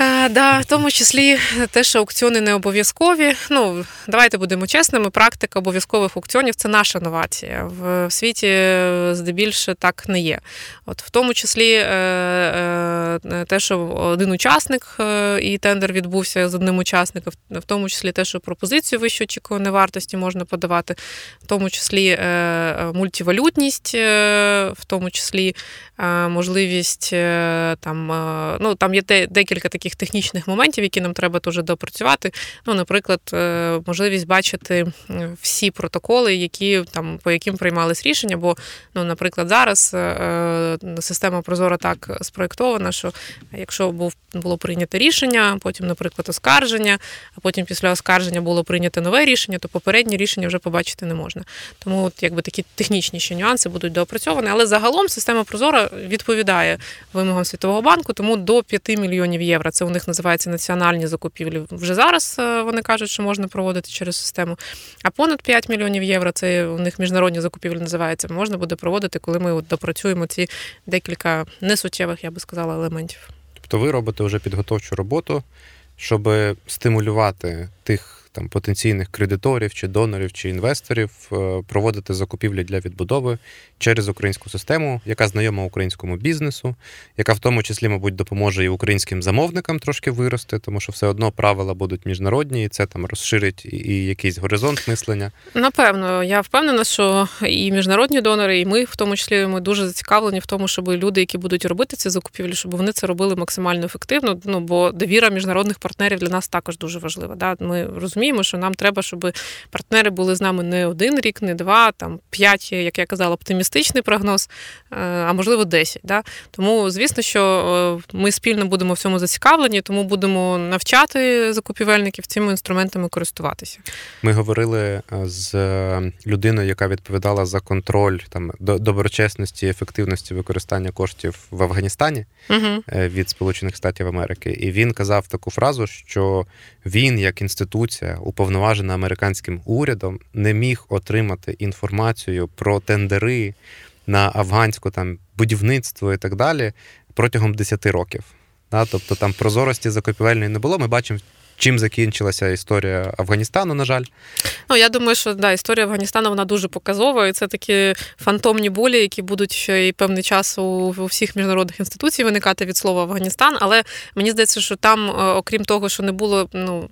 Е, да, в тому числі те, що аукціони не обов'язкові. Ну, давайте будемо чесними. Практика обов'язкових аукціонів це наша новація. В світі е, здебільше так не є. От в тому числі е, е, те, що один учасник е, і тендер відбувся з одним учасником, в тому числі те, що пропозицію вищої очікуваної вартості можна подавати, в тому числі е, е, мультивалютність, е, в тому числі можливість там, ну там є декілька таких технічних моментів, які нам треба теж допрацювати. Ну, наприклад, можливість бачити всі протоколи, які там по яким приймались рішення. Бо, ну, наприклад, зараз система Прозора так спроєктована, що якщо був було прийнято рішення, потім, наприклад, оскарження, а потім після оскарження було прийнято нове рішення, то попереднє рішення вже побачити не можна. Тому от якби такі технічніші нюанси будуть доопрацьовані. Але загалом система Прозора відповідає вимогам Світового банку, тому до 5 мільйонів євро. Це у них називається національні закупівлі. Вже зараз е, вони кажуть, що можна проводити через систему. А понад 5 мільйонів євро це у них міжнародні закупівлі називається. Можна буде проводити, коли ми от допрацюємо ці декілька несуттєвих, я би сказала, елементів. Тобто ви робите вже підготовчу роботу, щоб стимулювати тих там потенційних кредиторів, чи донорів, чи інвесторів е, проводити закупівлі для відбудови через українську систему, яка знайома українському бізнесу, яка в тому числі, мабуть, допоможе і українським замовникам трошки вирости, тому що все одно правила будуть міжнародні, і це там розширить і якийсь горизонт мислення. Напевно, я впевнена, що і міжнародні донори, і ми, в тому числі, ми дуже зацікавлені в тому, щоб люди, які будуть робити ці закупівлі, щоб вони це робили максимально ефективно. Ну бо довіра міжнародних партнерів для нас також дуже важлива. Да? Ми розуміємо, що нам треба, щоб партнери були з нами не один рік, не два, там п'ять, як я казала, оптимістичний прогноз, е, а можливо, десять. Да? Тому, звісно, що е, ми спільно будемо в цьому зацікавлені, тому будемо навчати закупівельників цими інструментами користуватися. Ми говорили е, з людиною, яка відповідала за контроль там доброчесності ефективності використання коштів в Афганістані угу. від Сполучених Штатів Америки, і він казав таку фразу, що він, як інституція, уповноважена американським урядом, не міг отримати інформацію про тендери на афганську там будівництво і так далі протягом 10 років. Тобто там прозорості закупівельної не було. Ми бачимо Чим закінчилася історія Афганістану, на жаль? Ну я думаю, що да, історія Афганістану вона дуже показова, і це такі фантомні болі, які будуть ще й певний час у, у всіх міжнародних інституцій виникати від слова Афганістан. Але мені здається, що там, е, окрім того, що не було ну,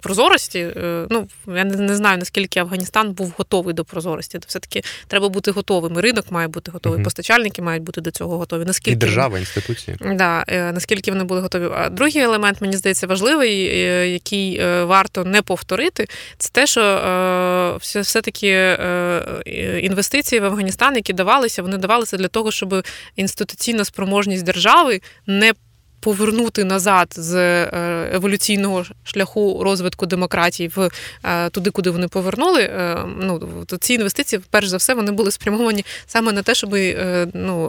прозорості, е, ну я не, не знаю наскільки Афганістан був готовий до прозорості. То все-таки треба бути готовим. І Ринок має бути готовий, угу. постачальники мають бути до цього готові. Наскільки і держава, інституції. Да, е, наскільки вони були готові. А другий елемент, мені здається, важливий. Е, який е, варто не повторити, це те, що е, все-таки інвестиції в Афганістан, які давалися, вони давалися для того, щоб інституційна спроможність держави не повернути назад з е, еволюційного шляху розвитку демократії в е, туди, куди вони повернули. Е, ну то ці інвестиції, перш за все, вони були спрямовані саме на те, щоб ну,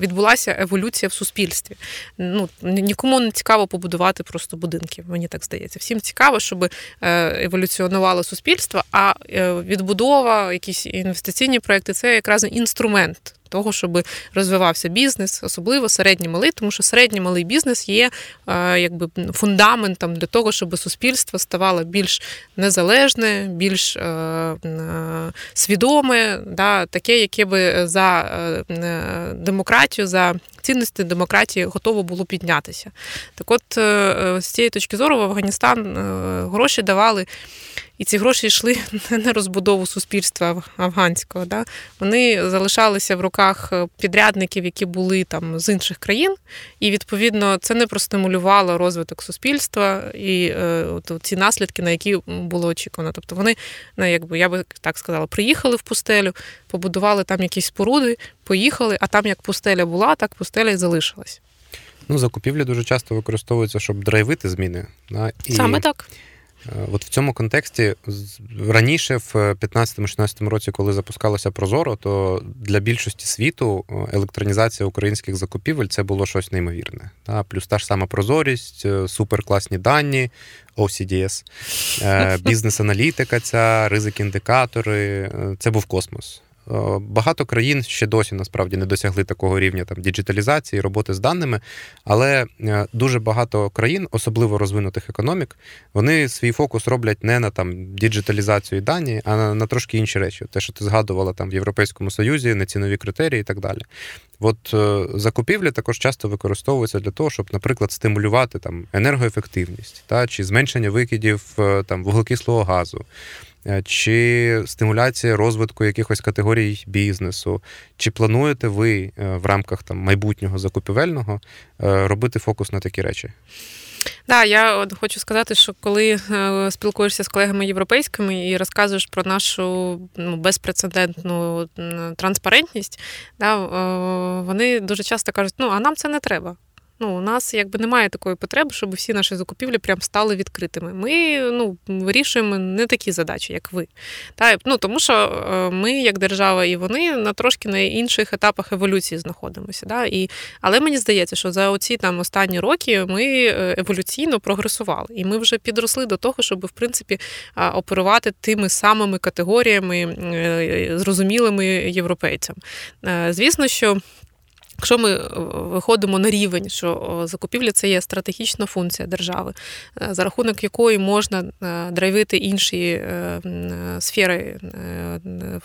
відбулася еволюція в суспільстві. Ну нікому не цікаво побудувати просто будинки. Мені так здається. Всім цікаво, щоб еволюціонувало суспільство, а відбудова, якісь інвестиційні проекти це якраз інструмент того, щоб розвивався бізнес, особливо середній малий, тому що середній малий бізнес є е, якби фундаментом для того, щоб суспільство ставало більш незалежне, більш е, е, свідоме, да, таке, яке би за демократію, за цінності демократії готово було піднятися. Так, от з цієї точки зору в Афганістан гроші давали. І ці гроші йшли не на розбудову суспільства афганського. Да? Вони залишалися в руках е, підрядників, які були там з інших країн, і відповідно це не простимулювало розвиток суспільства і е, от, ці наслідки, на які було очікувано. Тобто вони, ну, якби я би так сказала, приїхали в пустелю, побудували там якісь споруди, поїхали, а там як пустеля була, так пустеля і залишилась. Ну, закупівлі дуже часто використовуються, щоб драйвити зміни. Да? І... Саме так. Е, от в цьому контексті раніше, в 15-16 році, коли запускалося Прозоро, то для більшості світу е, електронізація українських закупівель це було щось неймовірне. Та? Плюс та ж сама прозорість, е, суперкласні дані, OCDS, бізнес-аналітика, ця ризик-індикатори це був космос. Багато країн ще досі насправді не досягли такого рівня там діджиталізації, роботи з даними. Але е, дуже багато країн, особливо розвинутих економік, вони свій фокус роблять не на там діджиталізацію дані, а на, на трошки інші речі. Те, що ти згадувала там в Європейському Союзі, не цінові критерії і так далі. От е, закупівлі також часто використовуються для того, щоб, наприклад, стимулювати там енергоефективність та чи зменшення викидів е, там вуглекислого газу. Е, чи стимуляція розвитку якихось категорій бізнесу, чи плануєте ви в рамках там майбутнього закупівельного робити фокус на такі речі? Да, я хочу сказати, що коли е, спілкуєшся з колегами європейськими і розказуєш про нашу ну, безпрецедентну транспарентність, да, е, вони дуже часто кажуть, ну а нам це не треба. Ну, у нас якби немає такої потреби, щоб всі наші закупівлі прям стали відкритими. Ми ну, вирішуємо не такі задачі, як ви. Та, ну, Тому що е, ми, як держава, і вони на трошки на інших етапах еволюції знаходимося. Да? І, Але мені здається, що за оці там останні роки ми е, еволюційно прогресували. І ми вже підросли до того, щоб в принципі оперувати тими самими категоріями, е, зрозумілими європейцям. Звісно, що. Якщо ми е, виходимо на рівень, що закупівля це є стратегічна функція держави, е, за рахунок якої можна е, драйвити інші сфери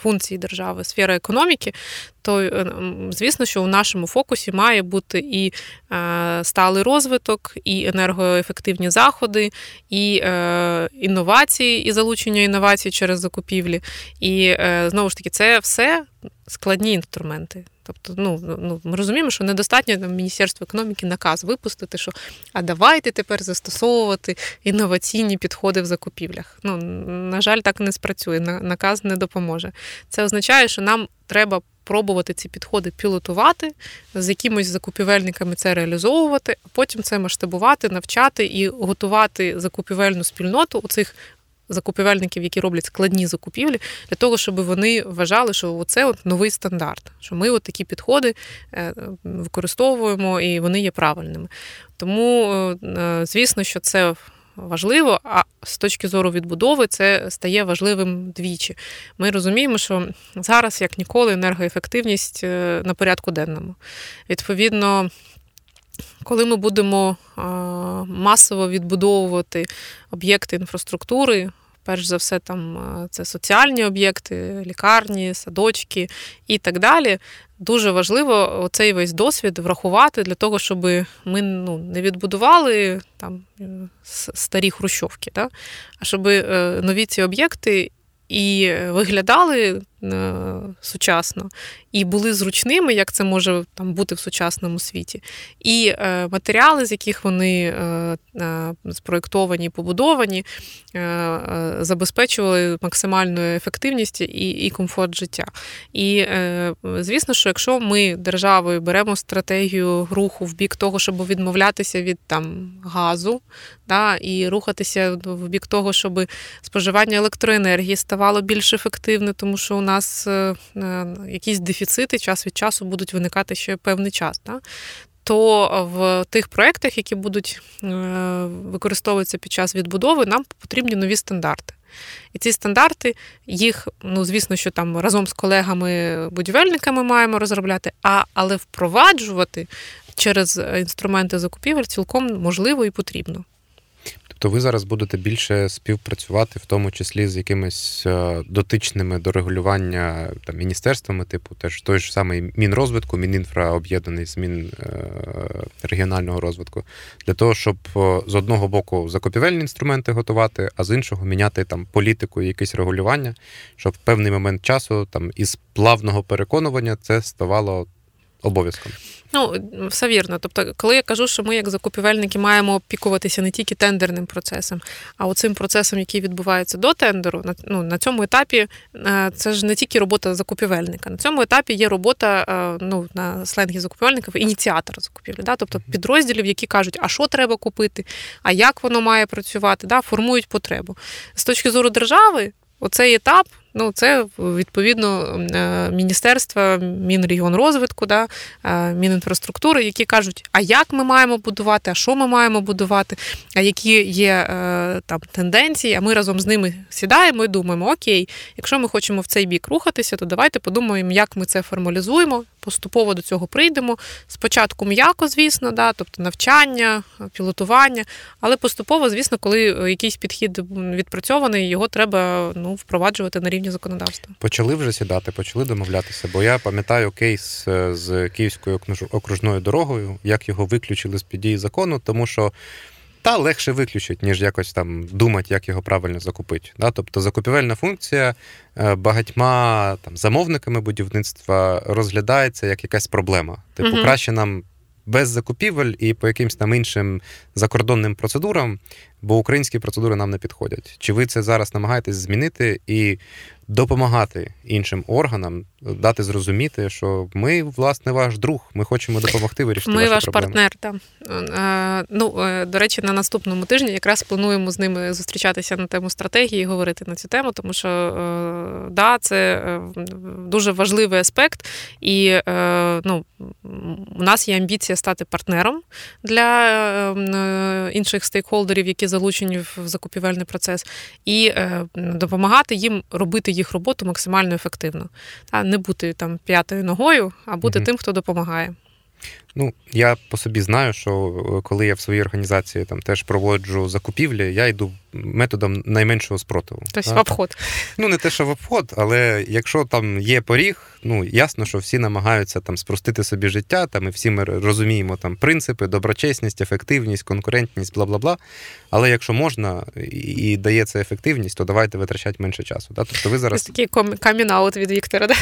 функції держави, сфери економіки, то звісно, що у нашому фокусі має бути і сталий розвиток, і енергоефективні заходи, і інновації, і залучення інновацій через закупівлі. І знову ж таки, це все складні інструменти. Тобто, ну ну ми розуміємо, що недостатньо там Міністерство економіки наказ випустити, що а давайте тепер застосовувати інноваційні підходи в закупівлях. Ну на жаль, так не спрацює. Наказ не допоможе. Це означає, що нам треба. Пробувати ці підходи пілотувати, з якимось закупівельниками це реалізовувати, а потім це масштабувати, навчати і готувати закупівельну спільноту у цих закупівельників, які роблять складні закупівлі, для того, щоб вони вважали, що це от новий стандарт, що ми от такі підходи е, використовуємо і вони є правильними. Тому, е, звісно, що це. Важливо, а з точки зору відбудови це стає важливим двічі. Ми розуміємо, що зараз, як ніколи, енергоефективність е, на порядку денному. Відповідно, коли ми будемо масово відбудовувати об'єкти інфраструктури, перш за все, там це соціальні об'єкти, лікарні, садочки і так далі. Дуже важливо цей весь досвід врахувати для того, щоб ми ну, не відбудували там старі хрущовки, да? а щоб е, нові ці об'єкти і виглядали е, сучасно, і були зручними, як це може там бути в сучасному світі. І е, матеріали, з яких вони е, спроєктовані і побудовані, забезпечували максимальну ефективність і і комфорт життя. І звісно, що якщо ми державою беремо стратегію руху в бік того, щоб відмовлятися від там газу, да, і рухатися в бік того, щоб споживання електроенергії ставало більш ефективне, тому що у нас е, е, якісь дефіцити час від часу будуть виникати ще певний час. Да? То в тих проєктах, які будуть е, використовуватися під час відбудови, нам потрібні нові стандарти. І ці стандарти, їх, ну звісно, що там разом з колегами-будівельниками маємо розробляти, а але впроваджувати через інструменти закупівель цілком можливо і потрібно. Тобто ви зараз будете більше співпрацювати, в тому числі з якимись е, дотичними до регулювання там, міністерствами, типу теж той ж самий Мінрозвитку, Мінінфра об'єднаний з Мінрегіонального е, розвитку, для того, щоб е, з одного боку закупівельні інструменти готувати, а з іншого міняти там політику і якесь регулювання, щоб в певний момент часу там із плавного переконування це ставало обов'язком. Ну, все вірно. Тобто, коли я кажу, що ми, як закупівельники, маємо опікуватися не тільки тендерним процесом, а оцим процесом, який відбувається до тендеру, на ну, на цьому етапі е, це ж не тільки робота закупівельника. На цьому етапі є робота е, ну, на сленгі закупівельників, ініціатора закупівлі, да? тобто підрозділів, які кажуть, а що треба купити, а як воно має працювати, да? формують потребу. З точки зору держави, оцей етап Ну, це відповідно е, міністерства, Мінрегіонрозвитку, да, е, Мінінфраструктури, які кажуть, а як ми маємо будувати, а що ми маємо будувати, а які є е, там тенденції. А ми разом з ними сідаємо і думаємо, окей, якщо ми хочемо в цей бік рухатися, то давайте подумаємо, як ми це формалізуємо, поступово до цього прийдемо. Спочатку м'яко, звісно, да, тобто навчання, пілотування, але поступово, звісно, коли якийсь підхід відпрацьований, його треба ну, впроваджувати на рівні законодавства. Почали вже сідати, почали домовлятися, бо я пам'ятаю кейс е, з Київською окружною дорогою, як його виключили з під дії закону, тому що. Та легше виключить, ніж якось там думати, як його правильно закупити. Да? Тобто закупівельна функція е, багатьма там замовниками будівництва розглядається як якась проблема. Типу, угу. краще нам без закупівель і по якимсь там іншим закордонним процедурам, бо українські процедури нам не підходять. Чи ви це зараз намагаєтесь змінити і допомагати іншим органам, дати зрозуміти, що ми, власне, ваш друг, ми хочемо допомогти вирішити. Ми ваші ваш проблеми. партнер. Так. Е, ну, е, До речі, на наступному тижні якраз плануємо з ними зустрічатися на тему стратегії і говорити на цю тему, тому що е, да, це дуже важливий аспект, і ну, у нас є амбіція стати партнером для інших стейкхолдерів, які залучені в закупівельний процес, і допомагати їм робити їх роботу максимально ефективно. А не бути там п'ятою ногою, а бути угу. тим, хто допомагає. Ну, я по собі знаю, що е, коли я в своїй організації там теж проводжу закупівлі, я йду методом найменшого спротиву. Тобто в обход. Ну, не те, що в обход, але якщо там є поріг, ну ясно, що всі намагаються там спростити собі життя, там і всі ми розуміємо там принципи, доброчесність, ефективність, конкурентність, бла бла бла. Але якщо можна і дається ефективність, то давайте витрачати менше часу. Да? Тобто ви зараз. Це такий камін-аут від Віктора, да?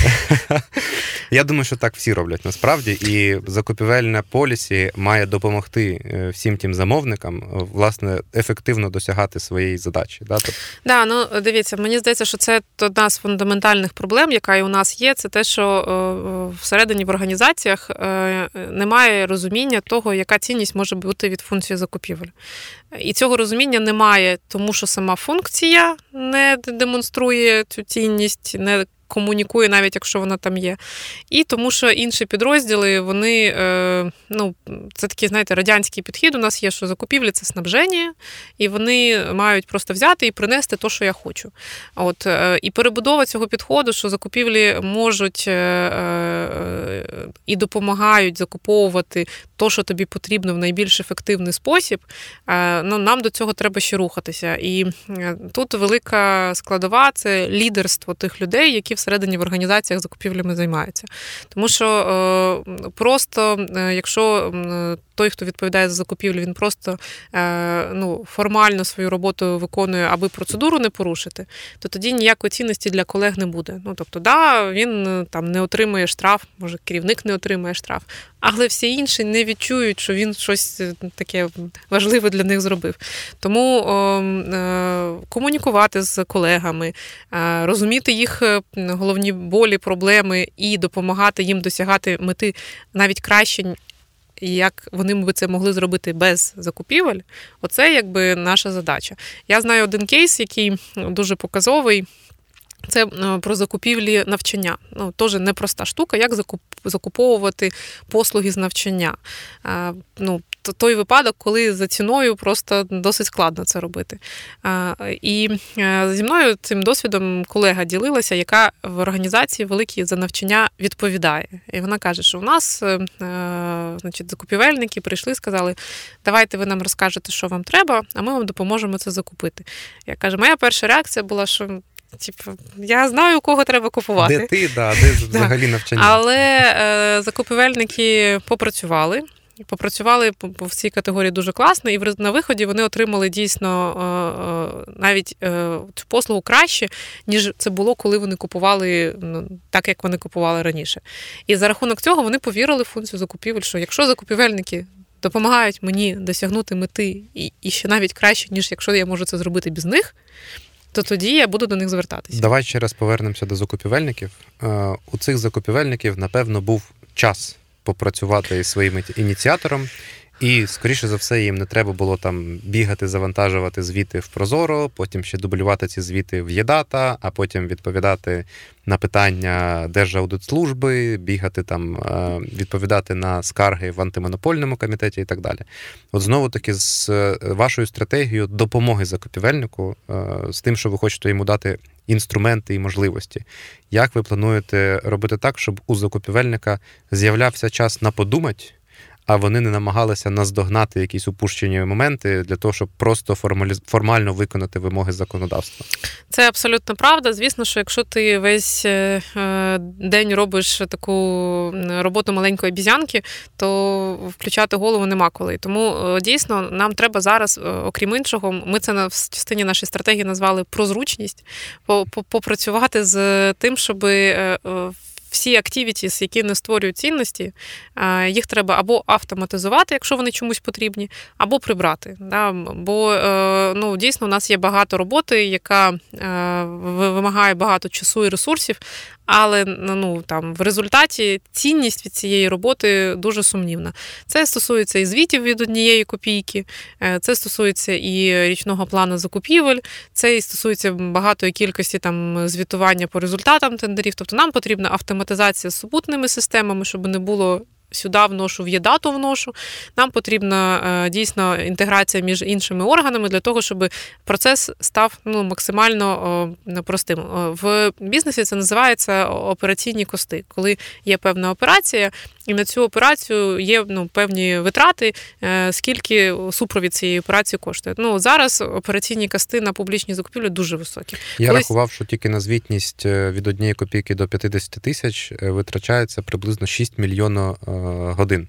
Я думаю, що так всі роблять насправді, і закупівельна полісі має допомогти е, всім тим замовникам власне ефективно досягати свої своєї задачі. Да? Тобто... Да, ну дивіться, мені здається, що це одна з фундаментальних проблем, яка і у нас є, це те, що е, всередині в організаціях е, немає розуміння того, яка цінність може бути від функції закупівель. І цього розуміння немає, тому що сама функція не демонструє цю цінність, не комунікує, навіть якщо вона там є. І тому, що інші підрозділи, вони, е, ну, це такий, знаєте, радянський підхід. У нас є, що закупівлі це снабження, і вони мають просто взяти і принести те, що я хочу. От, е, І перебудова цього підходу, що закупівлі можуть е, і допомагають закуповувати то, що тобі потрібно в найбільш ефективний спосіб, ну, нам до цього треба ще рухатися. І тут велика складова це лідерство тих людей, які всередині в організаціях закупівлями займаються. Тому що е, просто, е, якщо той, хто відповідає за закупівлю, він просто е, ну, формально свою роботу виконує, аби процедуру не порушити, то тоді ніякої цінності для колег не буде. Ну тобто, да, він там не отримує штраф, може керівник не отримує штраф, але всі інші не відчують, що він щось таке важливе для них зробив. Тому о, комунікувати з колегами, розуміти їх головні болі, проблеми і допомагати їм досягати мети навіть краще. Як вони би це могли зробити без закупівель, оце якби наша задача. Я знаю один кейс, який дуже показовий. Це е, про закупівлі навчання. Ну, Теж непроста штука, як закуповувати послуги з навчання. Ну, той випадок, коли за ціною просто досить складно це робити. І е, зі мною цим досвідом колега ділилася, яка в організації великій за навчання відповідає. І вона каже, що у нас е, значить, закупівельники прийшли, сказали, давайте ви нам розкажете, що вам треба, а ми вам допоможемо це закупити. Я кажу, моя перша реакція була, що. Типу, я знаю, у кого треба купувати. Де ти, да, де взагалі навчання. Але е, закупівельники попрацювали. Попрацювали по цій категорії дуже класно, і на виході вони отримали дійсно е, е, навіть е, цю послугу краще, ніж це було, коли вони купували ну, так, як вони купували раніше. І за рахунок цього вони повірили в функцію закупівель, що якщо закупівельники допомагають мені досягнути мети і, і ще навіть краще, ніж якщо я можу це зробити без них то тоді я буду до них звертатися. Давай ще раз повернемося до закупівельників. У цих закупівельників, напевно, був час попрацювати із своїм ініціатором І, скоріше за все, їм не треба було там бігати, завантажувати звіти в Прозоро, потім ще дублювати ці звіти в ЄДАТА, а потім відповідати на питання Держаудитслужби, бігати там, е, відповідати на скарги в антимонопольному комітеті і так далі. От знову таки, з е, вашою стратегією допомоги закупівельнику, е, з тим, що ви хочете йому дати інструменти і можливості. Як ви плануєте робити так, щоб у закупівельника з'являвся час на подумати? А вони не намагалися наздогнати якісь упущені моменти для того, щоб просто формалі... формально виконати вимоги законодавства. Це абсолютно правда. Звісно, що якщо ти весь е, е, день робиш таку роботу маленької обізянки, то включати голову нема коли. Тому е, дійсно нам треба зараз, окрім іншого, ми це в частині нашої стратегії назвали про зручність, попрацювати з тим, щоб всі активітіс, які не створюють цінності, їх треба або автоматизувати, якщо вони чомусь потрібні, або прибрати. Бо е, ну, дійсно у нас є багато роботи, яка е, вимагає багато часу і ресурсів, але ну там в результаті цінність від цієї роботи дуже сумнівна. Це стосується і звітів від однієї копійки, е, це стосується і річного плану закупівель, це і стосується багатої кількості там звітування по результатам тендерів. Тобто нам потрібна автоматизація з супутними системами, щоб не було сюди вношу, в ЄДАТу вношу. Нам потрібна е, дійсно інтеграція між іншими органами для того, щоб процес став ну, максимально простим. В бізнесі це називається операційні кости, коли є певна операція. І на цю операцію є ну, певні витрати, е, скільки супровід цієї операції коштує. Ну зараз операційні касти на публічні закупівлі дуже високі. Я Колись... рахував, що тільки на звітність е, від однієї копійки до 50 тисяч витрачається приблизно 6 мільйонів годин.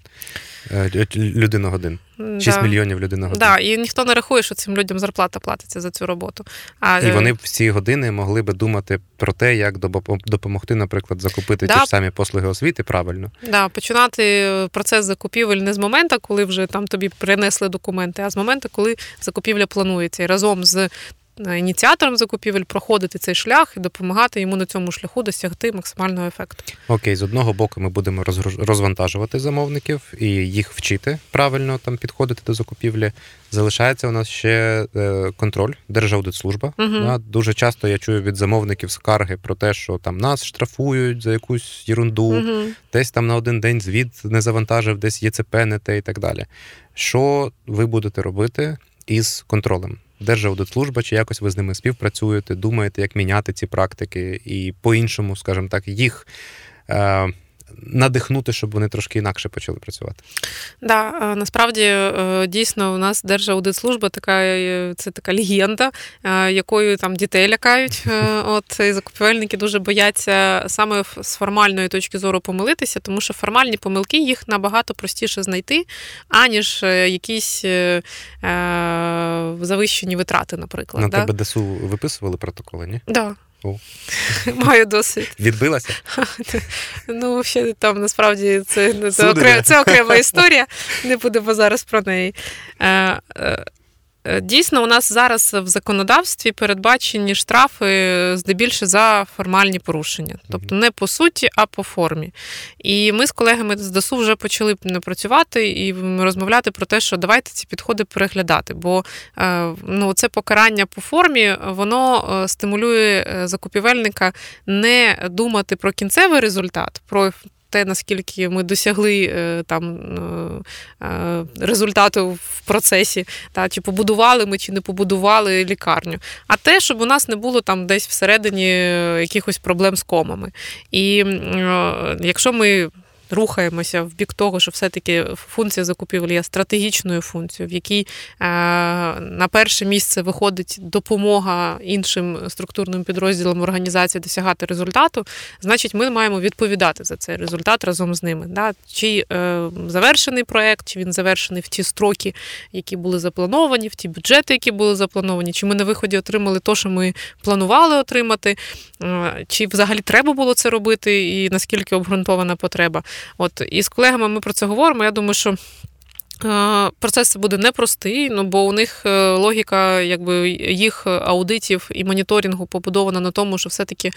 Е, людина годин. 6 да. мільйонів людина годин. Да, і ніхто не рахує, що цим людям зарплата платиться за цю роботу. А, І вони в ці години могли би думати про те, як допомогти, наприклад, закупити да. ті ж самі послуги освіти правильно. Да, Починати процес закупівель не з моменту, коли вже там тобі принесли документи, а з моменту, коли закупівля планується. І разом з ініціатором закупівель проходити цей шлях і допомагати йому на цьому шляху досягти максимального ефекту. Окей, з одного боку, ми будемо розвантажувати замовників і їх вчити правильно там підходити до закупівлі. Залишається у нас ще е, контроль, Держаудитслужба. Угу. Дуже часто я чую від замовників скарги про те, що там нас штрафують за якусь ерунду, угу. десь там на один день звіт не завантажив, десь ЄЦП не те і так далі. Що ви будете робити із контролем? Держаудитслужба, чи якось ви з ними співпрацюєте, думаєте, як міняти ці практики, і по-іншому, скажімо так, їх е, надихнути, щоб вони трошки інакше почали працювати. Да, е, насправді е, дійсно у нас Держаудитслужба така е, це така легенда, якою там дітей лякають. От і закупівельники дуже бояться саме з формальної точки зору помилитися, тому що формальні помилки їх набагато простіше знайти, аніж якісь завищені витрати, наприклад. На да? тебе ДСУ виписували протоколи, ні? Да. Маю досвід. Відбилася? Ну, ще там насправді це це, окрема, це окрема історія. Не будемо зараз про неї. Е, дійсно, у нас зараз в законодавстві передбачені штрафи здебільшого за формальні порушення, тобто не по суті, а по формі. І ми з колегами з ДАСУ вже почали працювати і розмовляти про те, що давайте ці підходи переглядати, бо е, ну, це покарання по формі, воно е, стимулює закупівельника не думати про кінцевий результат, про те, наскільки ми досягли е, там е, е, результату в процесі, та, чи побудували ми, чи не побудували лікарню, а те, щоб у нас не було там десь всередині якихось проблем з комами. І якщо ми рухаємося в бік того, що все-таки функція закупівлі є стратегічною функцією, в якій е, на перше місце виходить допомога іншим структурним підрозділам організації досягати результату, значить, ми маємо відповідати за цей результат разом з ними. Да? Чи е, завершений проект, чи він завершений в ті строки, які були заплановані, в ті бюджети, які були заплановані, чи ми на виході отримали те, що ми планували отримати, е, чи взагалі треба було це робити, і наскільки обґрунтована потреба. От І з колегами ми про це говоримо. Я думаю, що. Е, процес буде непростий, ну бо у них е, логіка, якби їх аудитів і моніторингу побудована на тому, що все-таки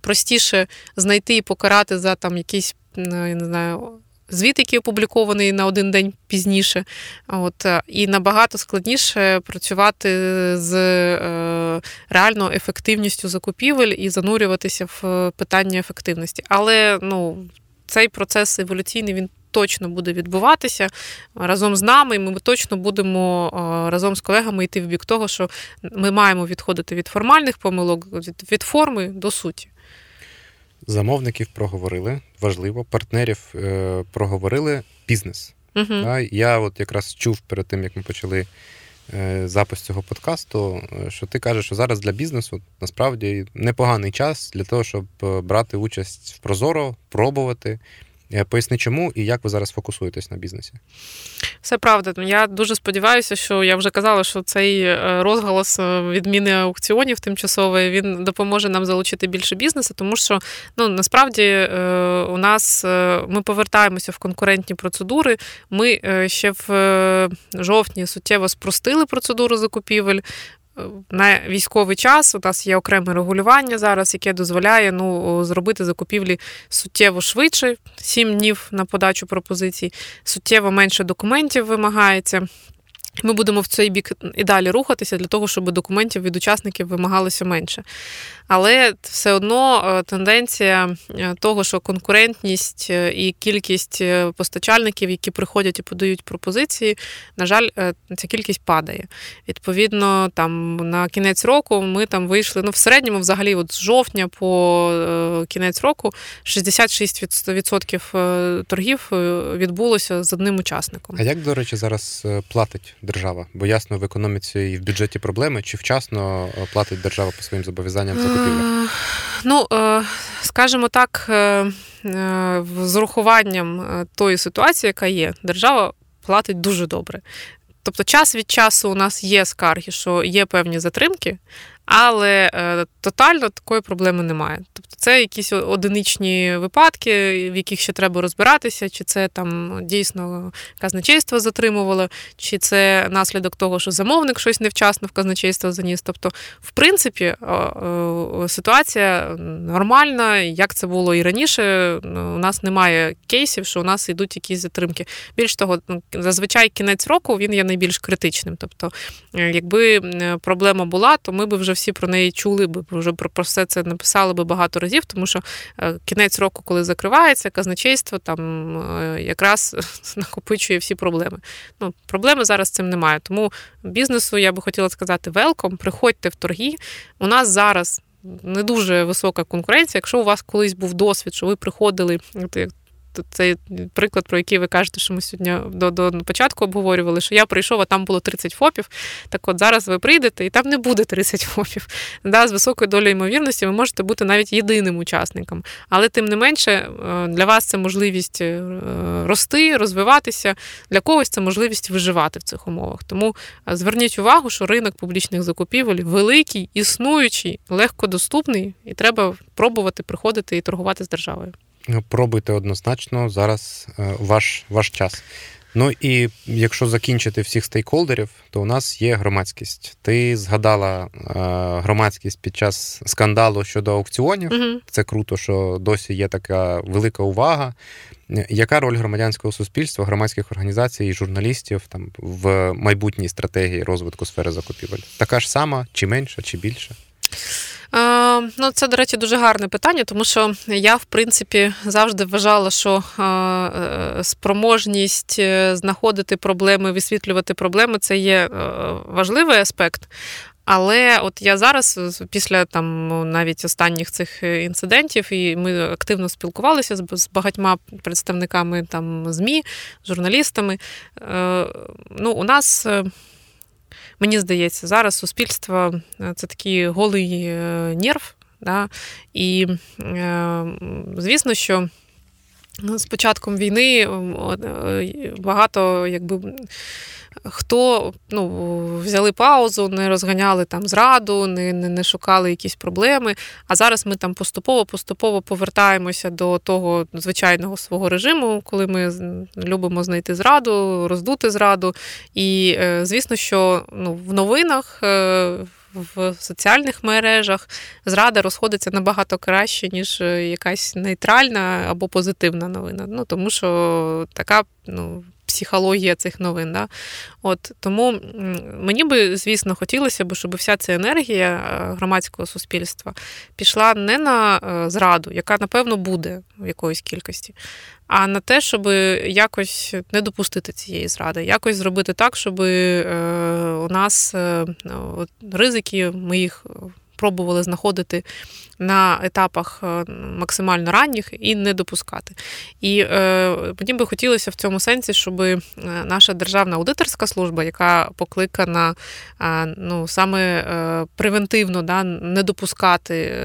простіше знайти і покарати за там якісь, ну, я не знаю, звіт, який опублікований на один день пізніше. От, І набагато складніше працювати з е, реально ефективністю закупівель і занурюватися в питання ефективності. Але ну, цей процес еволюційний він точно буде відбуватися разом з нами, і ми точно будемо разом з колегами йти в бік того, що ми маємо відходити від формальних помилок, від форми до суті. Замовників проговорили, важливо, партнерів е, проговорили бізнес. Угу. Я от якраз чув перед тим, як ми почали е, запис цього подкасту, е, що ти кажеш, що зараз для бізнесу насправді непоганий час для того, щоб брати участь в Прозоро, пробувати. Е, поясни, чому і як ви зараз фокусуєтесь на бізнесі? Все правда. Я дуже сподіваюся, що я вже казала, що цей е, розголос е, відміни аукціонів тимчасової він допоможе нам залучити більше бізнесу, тому що ну насправді у нас ми повертаємося в конкурентні процедури. Ми ще в жовтні суттєво спростили процедуру закупівель на військовий час у нас є окреме регулювання зараз, яке дозволяє ну, зробити закупівлі суттєво швидше, 7 днів на подачу пропозицій, суттєво менше документів вимагається. Ми будемо в цей бік і далі рухатися для того, щоб документів від учасників вимагалося менше. Але все одно е, тенденція е, того, що конкурентність е, і кількість постачальників, які приходять і подають пропозиції, на жаль, ця кількість падає. Відповідно, там на кінець року ми там вийшли. Ну, в середньому, взагалі, от з жовтня по кінець року 66% торгів відбулося з одним учасником. А як, до речі, зараз платить держава? Бо ясно, в економіці і в бюджеті проблеми, чи вчасно платить держава по своїм зобов'язанням закупівлі? закупівлях? Ну, е, скажімо так, е, е, з урахуванням тої ситуації, яка є, держава платить дуже добре. Тобто, час від часу у нас є скарги, що є певні затримки, але е, тотально такої проблеми немає. Тобто це якісь одиничні випадки, в яких ще треба розбиратися, чи це там дійсно казначейство затримувало, чи це наслідок того, що замовник щось невчасно в казначейство заніс. Тобто, в принципі, ситуація нормальна, як це було і раніше. У нас немає кейсів, що у нас йдуть якісь затримки. Більш того, ну, зазвичай кінець року він є найбільш критичним. Тобто, е, якби проблема була, то ми б вже всі про неї чули би, вже про все це написали би багато разів, тому що е, кінець року, коли закривається, казначейство там е, якраз накопичує всі проблеми. Ну, Проблеми зараз з цим немає. Тому бізнесу я би хотіла сказати: велком, приходьте в торги. У нас зараз. Не дуже висока конкуренція. Якщо у вас колись був досвід, що ви приходили, як цей приклад, про який ви кажете, що ми сьогодні до до початку обговорювали, що я прийшов, а там було 30 ФОПів. Так от зараз ви прийдете, і там не буде 30 ФОПів. Да, З високою долею ймовірності ви можете бути навіть єдиним учасником. Але тим не менше, е, для вас це можливість е, рости, розвиватися, для когось це можливість виживати в цих умовах. Тому е, зверніть увагу, що ринок публічних закупівель великий, існуючий, легкодоступний, і треба пробувати приходити і торгувати з державою. Пробуйте однозначно зараз е, ваш, ваш час. Ну і якщо закінчити всіх стейкхолдерів, то у нас є громадськість. Ти згадала е, громадськість під час скандалу щодо аукціонів. Угу. Це круто, що досі є така велика увага. Яка роль громадянського суспільства, громадських організацій і журналістів там в майбутній стратегії розвитку сфери закупівель? Така ж сама, чи менша, чи більша? Ну, це, до речі, дуже гарне питання, тому що я, в принципі, завжди вважала, що е, спроможність е, знаходити проблеми, висвітлювати проблеми це є е, важливий аспект. Але от я зараз, після там навіть останніх цих інцидентів, і ми активно спілкувалися з багатьма представниками там ЗМІ, журналістами. Ну, у нас Мені здається, зараз суспільство е, це такий голий е, нерв. Да? І, е, звісно, що з початком війни багато якби хто ну, взяли паузу, не розганяли там зраду, не, не не, шукали якісь проблеми. А зараз ми там поступово-поступово повертаємося до того звичайного свого режиму, коли ми любимо знайти зраду, роздути зраду. І звісно, що ну, в новинах в соціальних мережах, зрада розходиться набагато краще, ніж якась нейтральна або позитивна новина. Ну тому що така ну, психологія цих новин. Да? От Тому мені би, звісно, хотілося б, щоб вся ця енергія е, громадського суспільства пішла не на е, зраду, яка, напевно, буде в якоїсь кількості, а на те, щоб якось не допустити цієї зради, якось зробити так, щоб е, у нас ризики, ми їх пробували знаходити на етапах е, максимально ранніх і не допускати. І е, мені би хотілося в цьому сенсі, щоб е, наша державна аудиторська служба, яка покликана ну, саме превентивно да, не допускати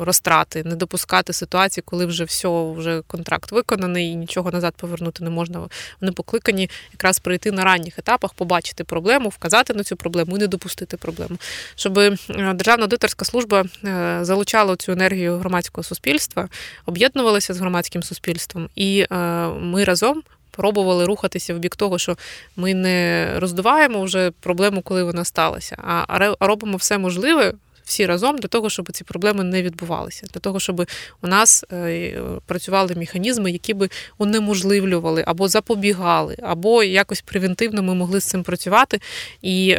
розтрати, не допускати ситуації, коли вже все, вже контракт виконаний і нічого назад повернути не можна. Вони покликані якраз прийти на ранніх етапах, побачити проблему, вказати на цю проблему і не допустити проблему. Щоб державна аудиторська служба Е, залучало цю енергію громадського суспільства, об'єднувалися з громадським суспільством, і е, ми разом. Пробували рухатися в бік того, що ми не роздуваємо вже проблему, коли вона сталася, а робимо все можливе всі разом для того, щоб ці проблеми не відбувалися, для того, щоб у нас е, працювали механізми, які би унеможливлювали або запобігали, або якось превентивно ми могли з цим працювати і.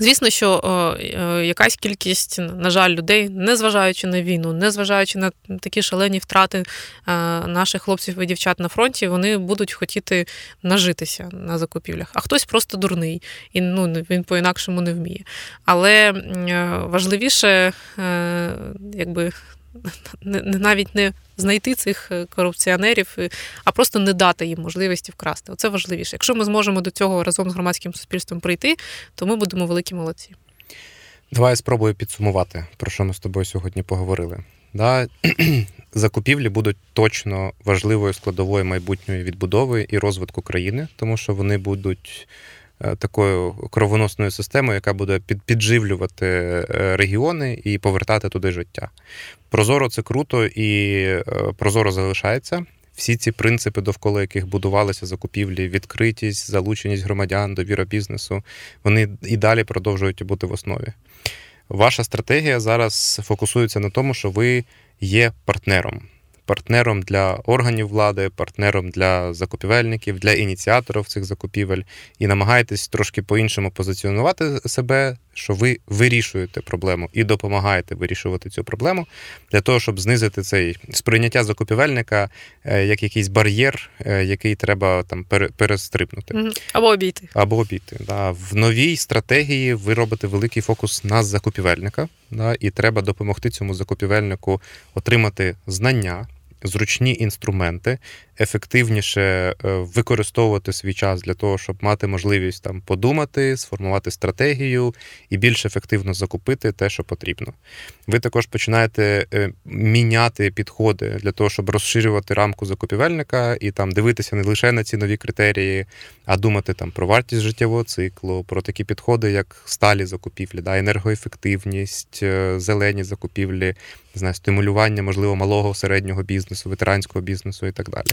Звісно, що е, якась кількість, на жаль, людей, незважаючи на війну, незважаючи на такі шалені втрати е, наших хлопців і дівчат на фронті, вони будуть хотіти нажитися на закупівлях. А хтось просто дурний і ну він по-інакшому не вміє. Але е, важливіше, якби навіть не знайти цих е, корупціонерів, е, а просто не дати їм можливості вкрасти. Оце важливіше. Якщо ми зможемо до цього разом з громадським суспільством прийти, то ми будемо великі молодці. Давай я спробую підсумувати, про що ми з тобою сьогодні поговорили. Да? Закупівлі будуть точно важливою складовою майбутньої відбудови і розвитку країни, тому що вони будуть такою кровоносною системою, яка буде підживлювати е, регіони і повертати туди життя. Прозоро це круто і е, прозоро залишається. Всі ці принципи, довкола яких будувалися закупівлі, відкритість, залученість громадян, довіра бізнесу, вони і далі продовжують бути в основі. Ваша стратегія зараз фокусується на тому, що ви є партнером партнером для органів влади, партнером для закупівельників, для ініціаторів цих закупівель, і намагаєтесь трошки по-іншому позиціонувати себе, що ви вирішуєте проблему і допомагаєте вирішувати цю проблему для того, щоб знизити цей сприйняття закупівельника е, як якийсь бар'єр, е, який треба там перестрибнути. Або обійти. Або обійти. Да. В новій стратегії ви робите великий фокус на закупівельника, да, і треба допомогти цьому закупівельнику отримати знання зручні інструменти, ефективніше е, використовувати свій час для того, щоб мати можливість там подумати, сформувати стратегію і більш ефективно закупити те, що потрібно. Ви також починаєте е, міняти підходи для того, щоб розширювати рамку закупівельника і там дивитися не лише на ці нові критерії, а думати там про вартість життєвого циклу, про такі підходи, як сталі закупівлі, да, енергоефективність, е, зелені закупівлі, не знаю, стимулювання, можливо, малого середнього бізнесу, ветеранського бізнесу і так далі.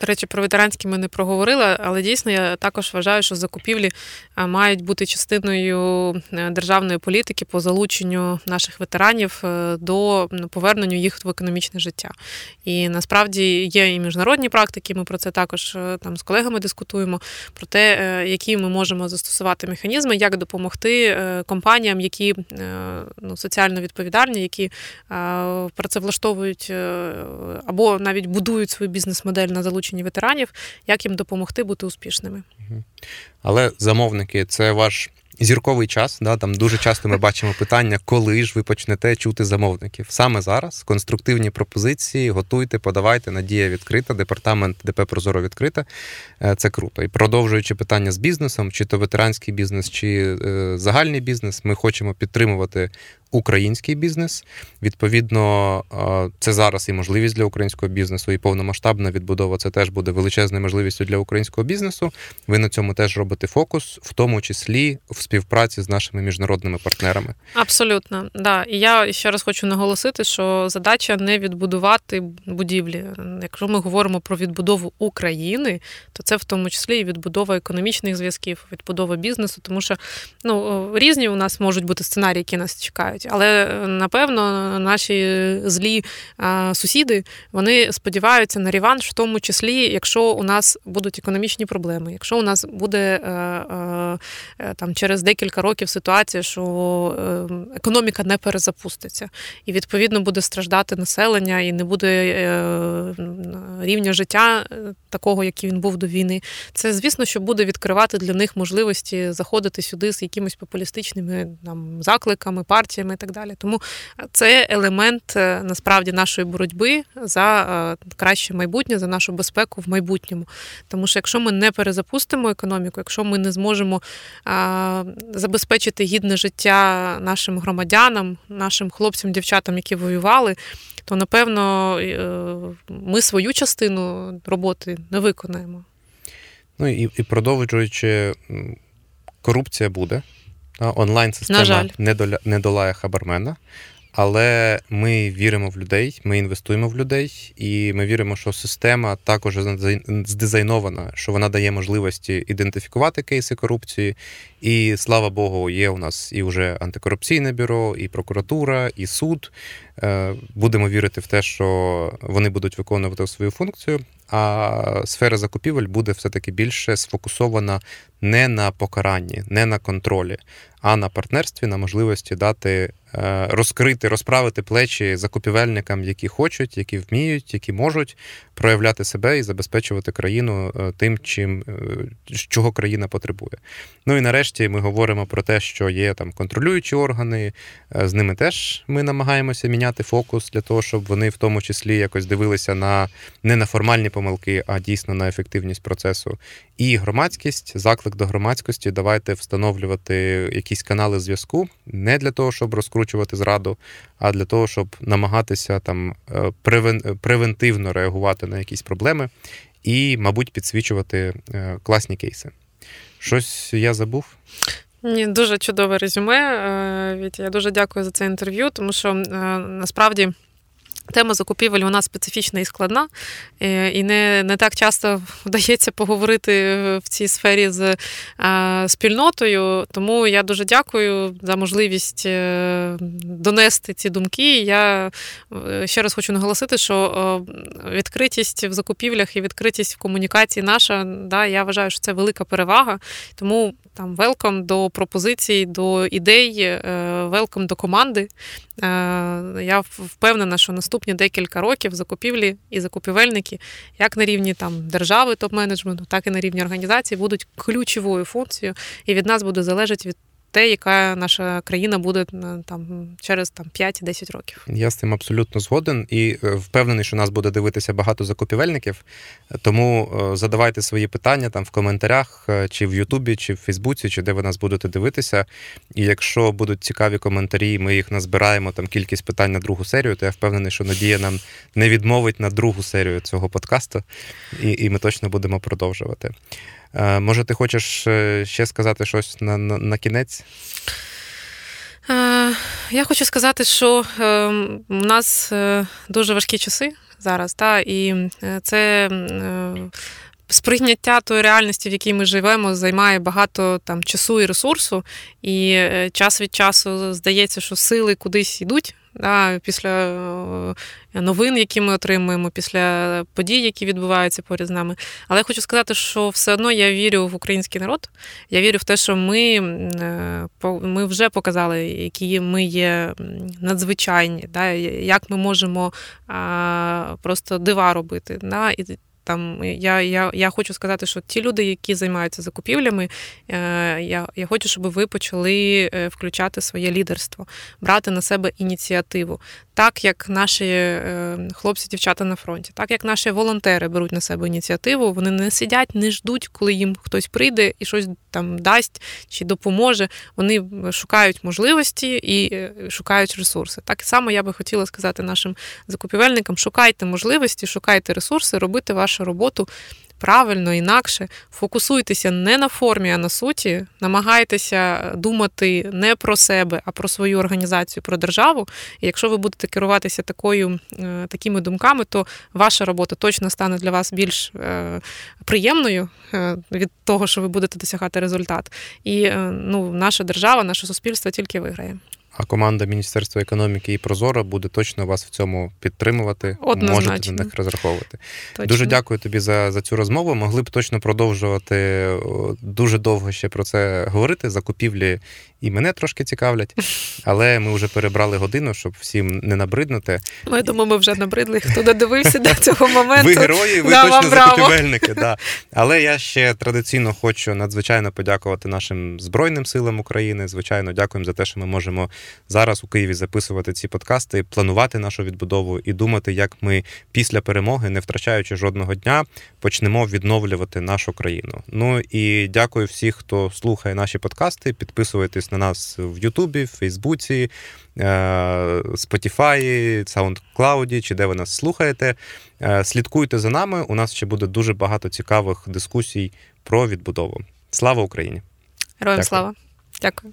До речі, про ветеранські ми не проговорили, але дійсно я також вважаю, що закупівлі мають бути частиною е, державної політики по залученню наших ветеранів е, до повернення їх в економічне життя. І насправді є і міжнародні практики. Ми про це також е, там з колегами дискутуємо про те, які ми можемо застосувати механізми, як допомогти компаніям, які ну, соціально відповідальні, які працевлаштовують або навіть будують свою бізнес-модель на залучення залученні ветеранів, як їм допомогти бути успішними. Але замовники це ваш зірковий час. Да, Там дуже часто ми бачимо питання, коли ж ви почнете чути замовників. Саме зараз конструктивні пропозиції готуйте, подавайте. Надія відкрита, департамент ДП Прозоро відкрита. Е, це круто. І продовжуючи питання з бізнесом, чи то ветеранський бізнес, чи е, загальний бізнес, ми хочемо підтримувати український бізнес. Відповідно, це зараз і можливість для українського бізнесу, і повномасштабна відбудова це теж буде величезною можливістю для українського бізнесу. Ви на цьому теж робите фокус, в тому числі в співпраці з нашими міжнародними партнерами. Абсолютно, да. І я ще раз хочу наголосити, що задача не відбудувати будівлі. Якщо ми говоримо про відбудову України, то це в тому числі і відбудова економічних зв'язків, відбудова бізнесу, тому що ну різні у нас можуть бути сценарії, які нас чекають. Але напевно наші злі сусіди вони сподіваються на реванш, в тому числі, якщо у нас будуть економічні проблеми, якщо у нас буде е, е, е, там через декілька років ситуація, що економіка не перезапуститься, і відповідно буде страждати населення, і не буде рівня життя такого, який він був до війни. Це звісно, що буде відкривати для них можливості заходити сюди з якимись популістичними там закликами, партіями і так далі. Тому це елемент е, насправді нашої боротьби за е, краще майбутнє, за нашу безпеку в майбутньому. Тому що якщо ми не перезапустимо економіку, якщо ми не зможемо забезпечити гідне життя нашим громадянам, нашим хлопцям, дівчатам, які воювали, то напевно е, ми свою частину роботи не виконаємо. Ну і і продовжуючи, корупція буде. Онлайн-система не долає хабармена. Але ми віримо в людей, ми інвестуємо в людей, і ми віримо, що система також здизайнована, що вона дає можливості ідентифікувати кейси корупції. І слава Богу, є у нас і вже антикорупційне бюро, і прокуратура, і суд. Е, будемо вірити в те, що вони будуть виконувати свою функцію. А сфера закупівель буде все-таки більше сфокусована не на покаранні, не на контролі, а на партнерстві, на можливості дати Е, розкрити, розправити плечі закупівельникам, які хочуть, які вміють, які можуть проявляти себе і забезпечувати країну е, тим, чим чого країна потребує. Ну і нарешті ми говоримо про те, що є там контролюючі органи. З ними теж ми намагаємося міняти фокус для того, щоб вони в тому числі якось дивилися на не на формальні помилки, а дійсно на ефективність процесу. І громадськість, заклик до громадськості, давайте встановлювати якісь канали зв'язку не для того, щоб розкручувати зраду, а для того, щоб намагатися там е, превентивно реагувати на якісь проблеми і, мабуть, підсвічувати е, класні кейси. Щось я забув. Ні, дуже чудове резюме. Е, я дуже дякую за це інтерв'ю, тому що насправді. Тема закупівель нас специфічна і складна, е, і не не так часто вдається поговорити в цій сфері з е, спільнотою. Тому я дуже дякую за можливість е, донести ці думки. Я ще раз хочу наголосити, що відкритість в закупівлях і відкритість в комунікації наша, да, я вважаю, що це велика перевага. Тому там велком до пропозицій, до ідей, велком до команди. Я впевнена, що наступні декілька років закупівлі і закупівельники, як на рівні там держави, топ-менеджменту, так і на рівні організації, будуть ключовою функцією, і від нас буде залежати від те, яка наша країна буде е, там через там 5-10 років. Я з цим абсолютно згоден і е, впевнений, що нас буде дивитися багато закупівельників. Тому е, задавайте свої питання там в коментарях, чи в Ютубі, чи в Фейсбуці, чи де ви нас будете дивитися. І якщо будуть цікаві коментарі, ми їх назбираємо там кількість питань на другу серію, то я впевнений, що Надія нам не відмовить на другу серію цього подкасту, і, і ми точно будемо продовжувати. Е, може, ти хочеш е, ще сказати щось на, на, на кінець? Е, я хочу сказати, що у нас дуже важкі часи зараз, та, і це. Сприйняття тої реальності, в якій ми живемо, займає багато там часу і ресурсу, і час від часу здається, що сили кудись йдуть да, після е, новин, які ми отримуємо, після подій, які відбуваються поряд з нами. Але я хочу сказати, що все одно я вірю в український народ. Я вірю в те, що ми е, ми вже показали, які ми є надзвичайні, да, як ми можемо просто дива робити. Да, І Там я я, я хочу сказати, що ті люди, які займаються закупівлями, е, я я хочу, щоб ви почали е, включати своє лідерство, брати на себе ініціативу, так як наші е, хлопці, дівчата на фронті, так як наші волонтери беруть на себе ініціативу, вони не сидять, не ждуть, коли їм хтось прийде і щось там дасть чи допоможе. Вони шукають можливості і шукають ресурси. Так само я би хотіла сказати нашим закупівельникам: шукайте можливості, шукайте ресурси, робити вашу роботу правильно, інакше. Фокусуйтеся не на формі, а на суті. Намагайтеся думати не про себе, а про свою організацію, про державу. І якщо ви будете керуватися такою, е, такими думками, то ваша робота точно стане для вас більш е, приємною е, від того, що ви будете досягати результат. І ну, наша держава, наше суспільство тільки виграє. А команда Міністерства економіки і Прозоро буде точно вас в цьому підтримувати. Однозначно. Можете на них розраховувати. Точно. Дуже дякую тобі за за цю розмову. Могли б точно продовжувати дуже довго ще про це говорити. Закупівлі і мене трошки цікавлять, але ми вже перебрали годину, щоб всім не набриднути. Ну, я думаю, ми вже набридли. Хто додивився до цього моменту? Ви герої, ви да, точно закупівельники. Да. Але я ще традиційно хочу надзвичайно подякувати нашим Збройним силам України. Звичайно, дякуємо за те, що ми можемо зараз у Києві записувати ці подкасти, планувати нашу відбудову і думати, як ми після перемоги, не втрачаючи жодного дня, почнемо відновлювати нашу країну. Ну і дякую всіх, хто слухає наші подкасти. Підписуйтесь на нас в Ютубі, в Фейсбуці, е, Spotify, SoundCloud, чи де ви нас слухаєте. Е, слідкуйте за нами. У нас ще буде дуже багато цікавих дискусій про відбудову. Слава Україні! Героям слава! Дякую.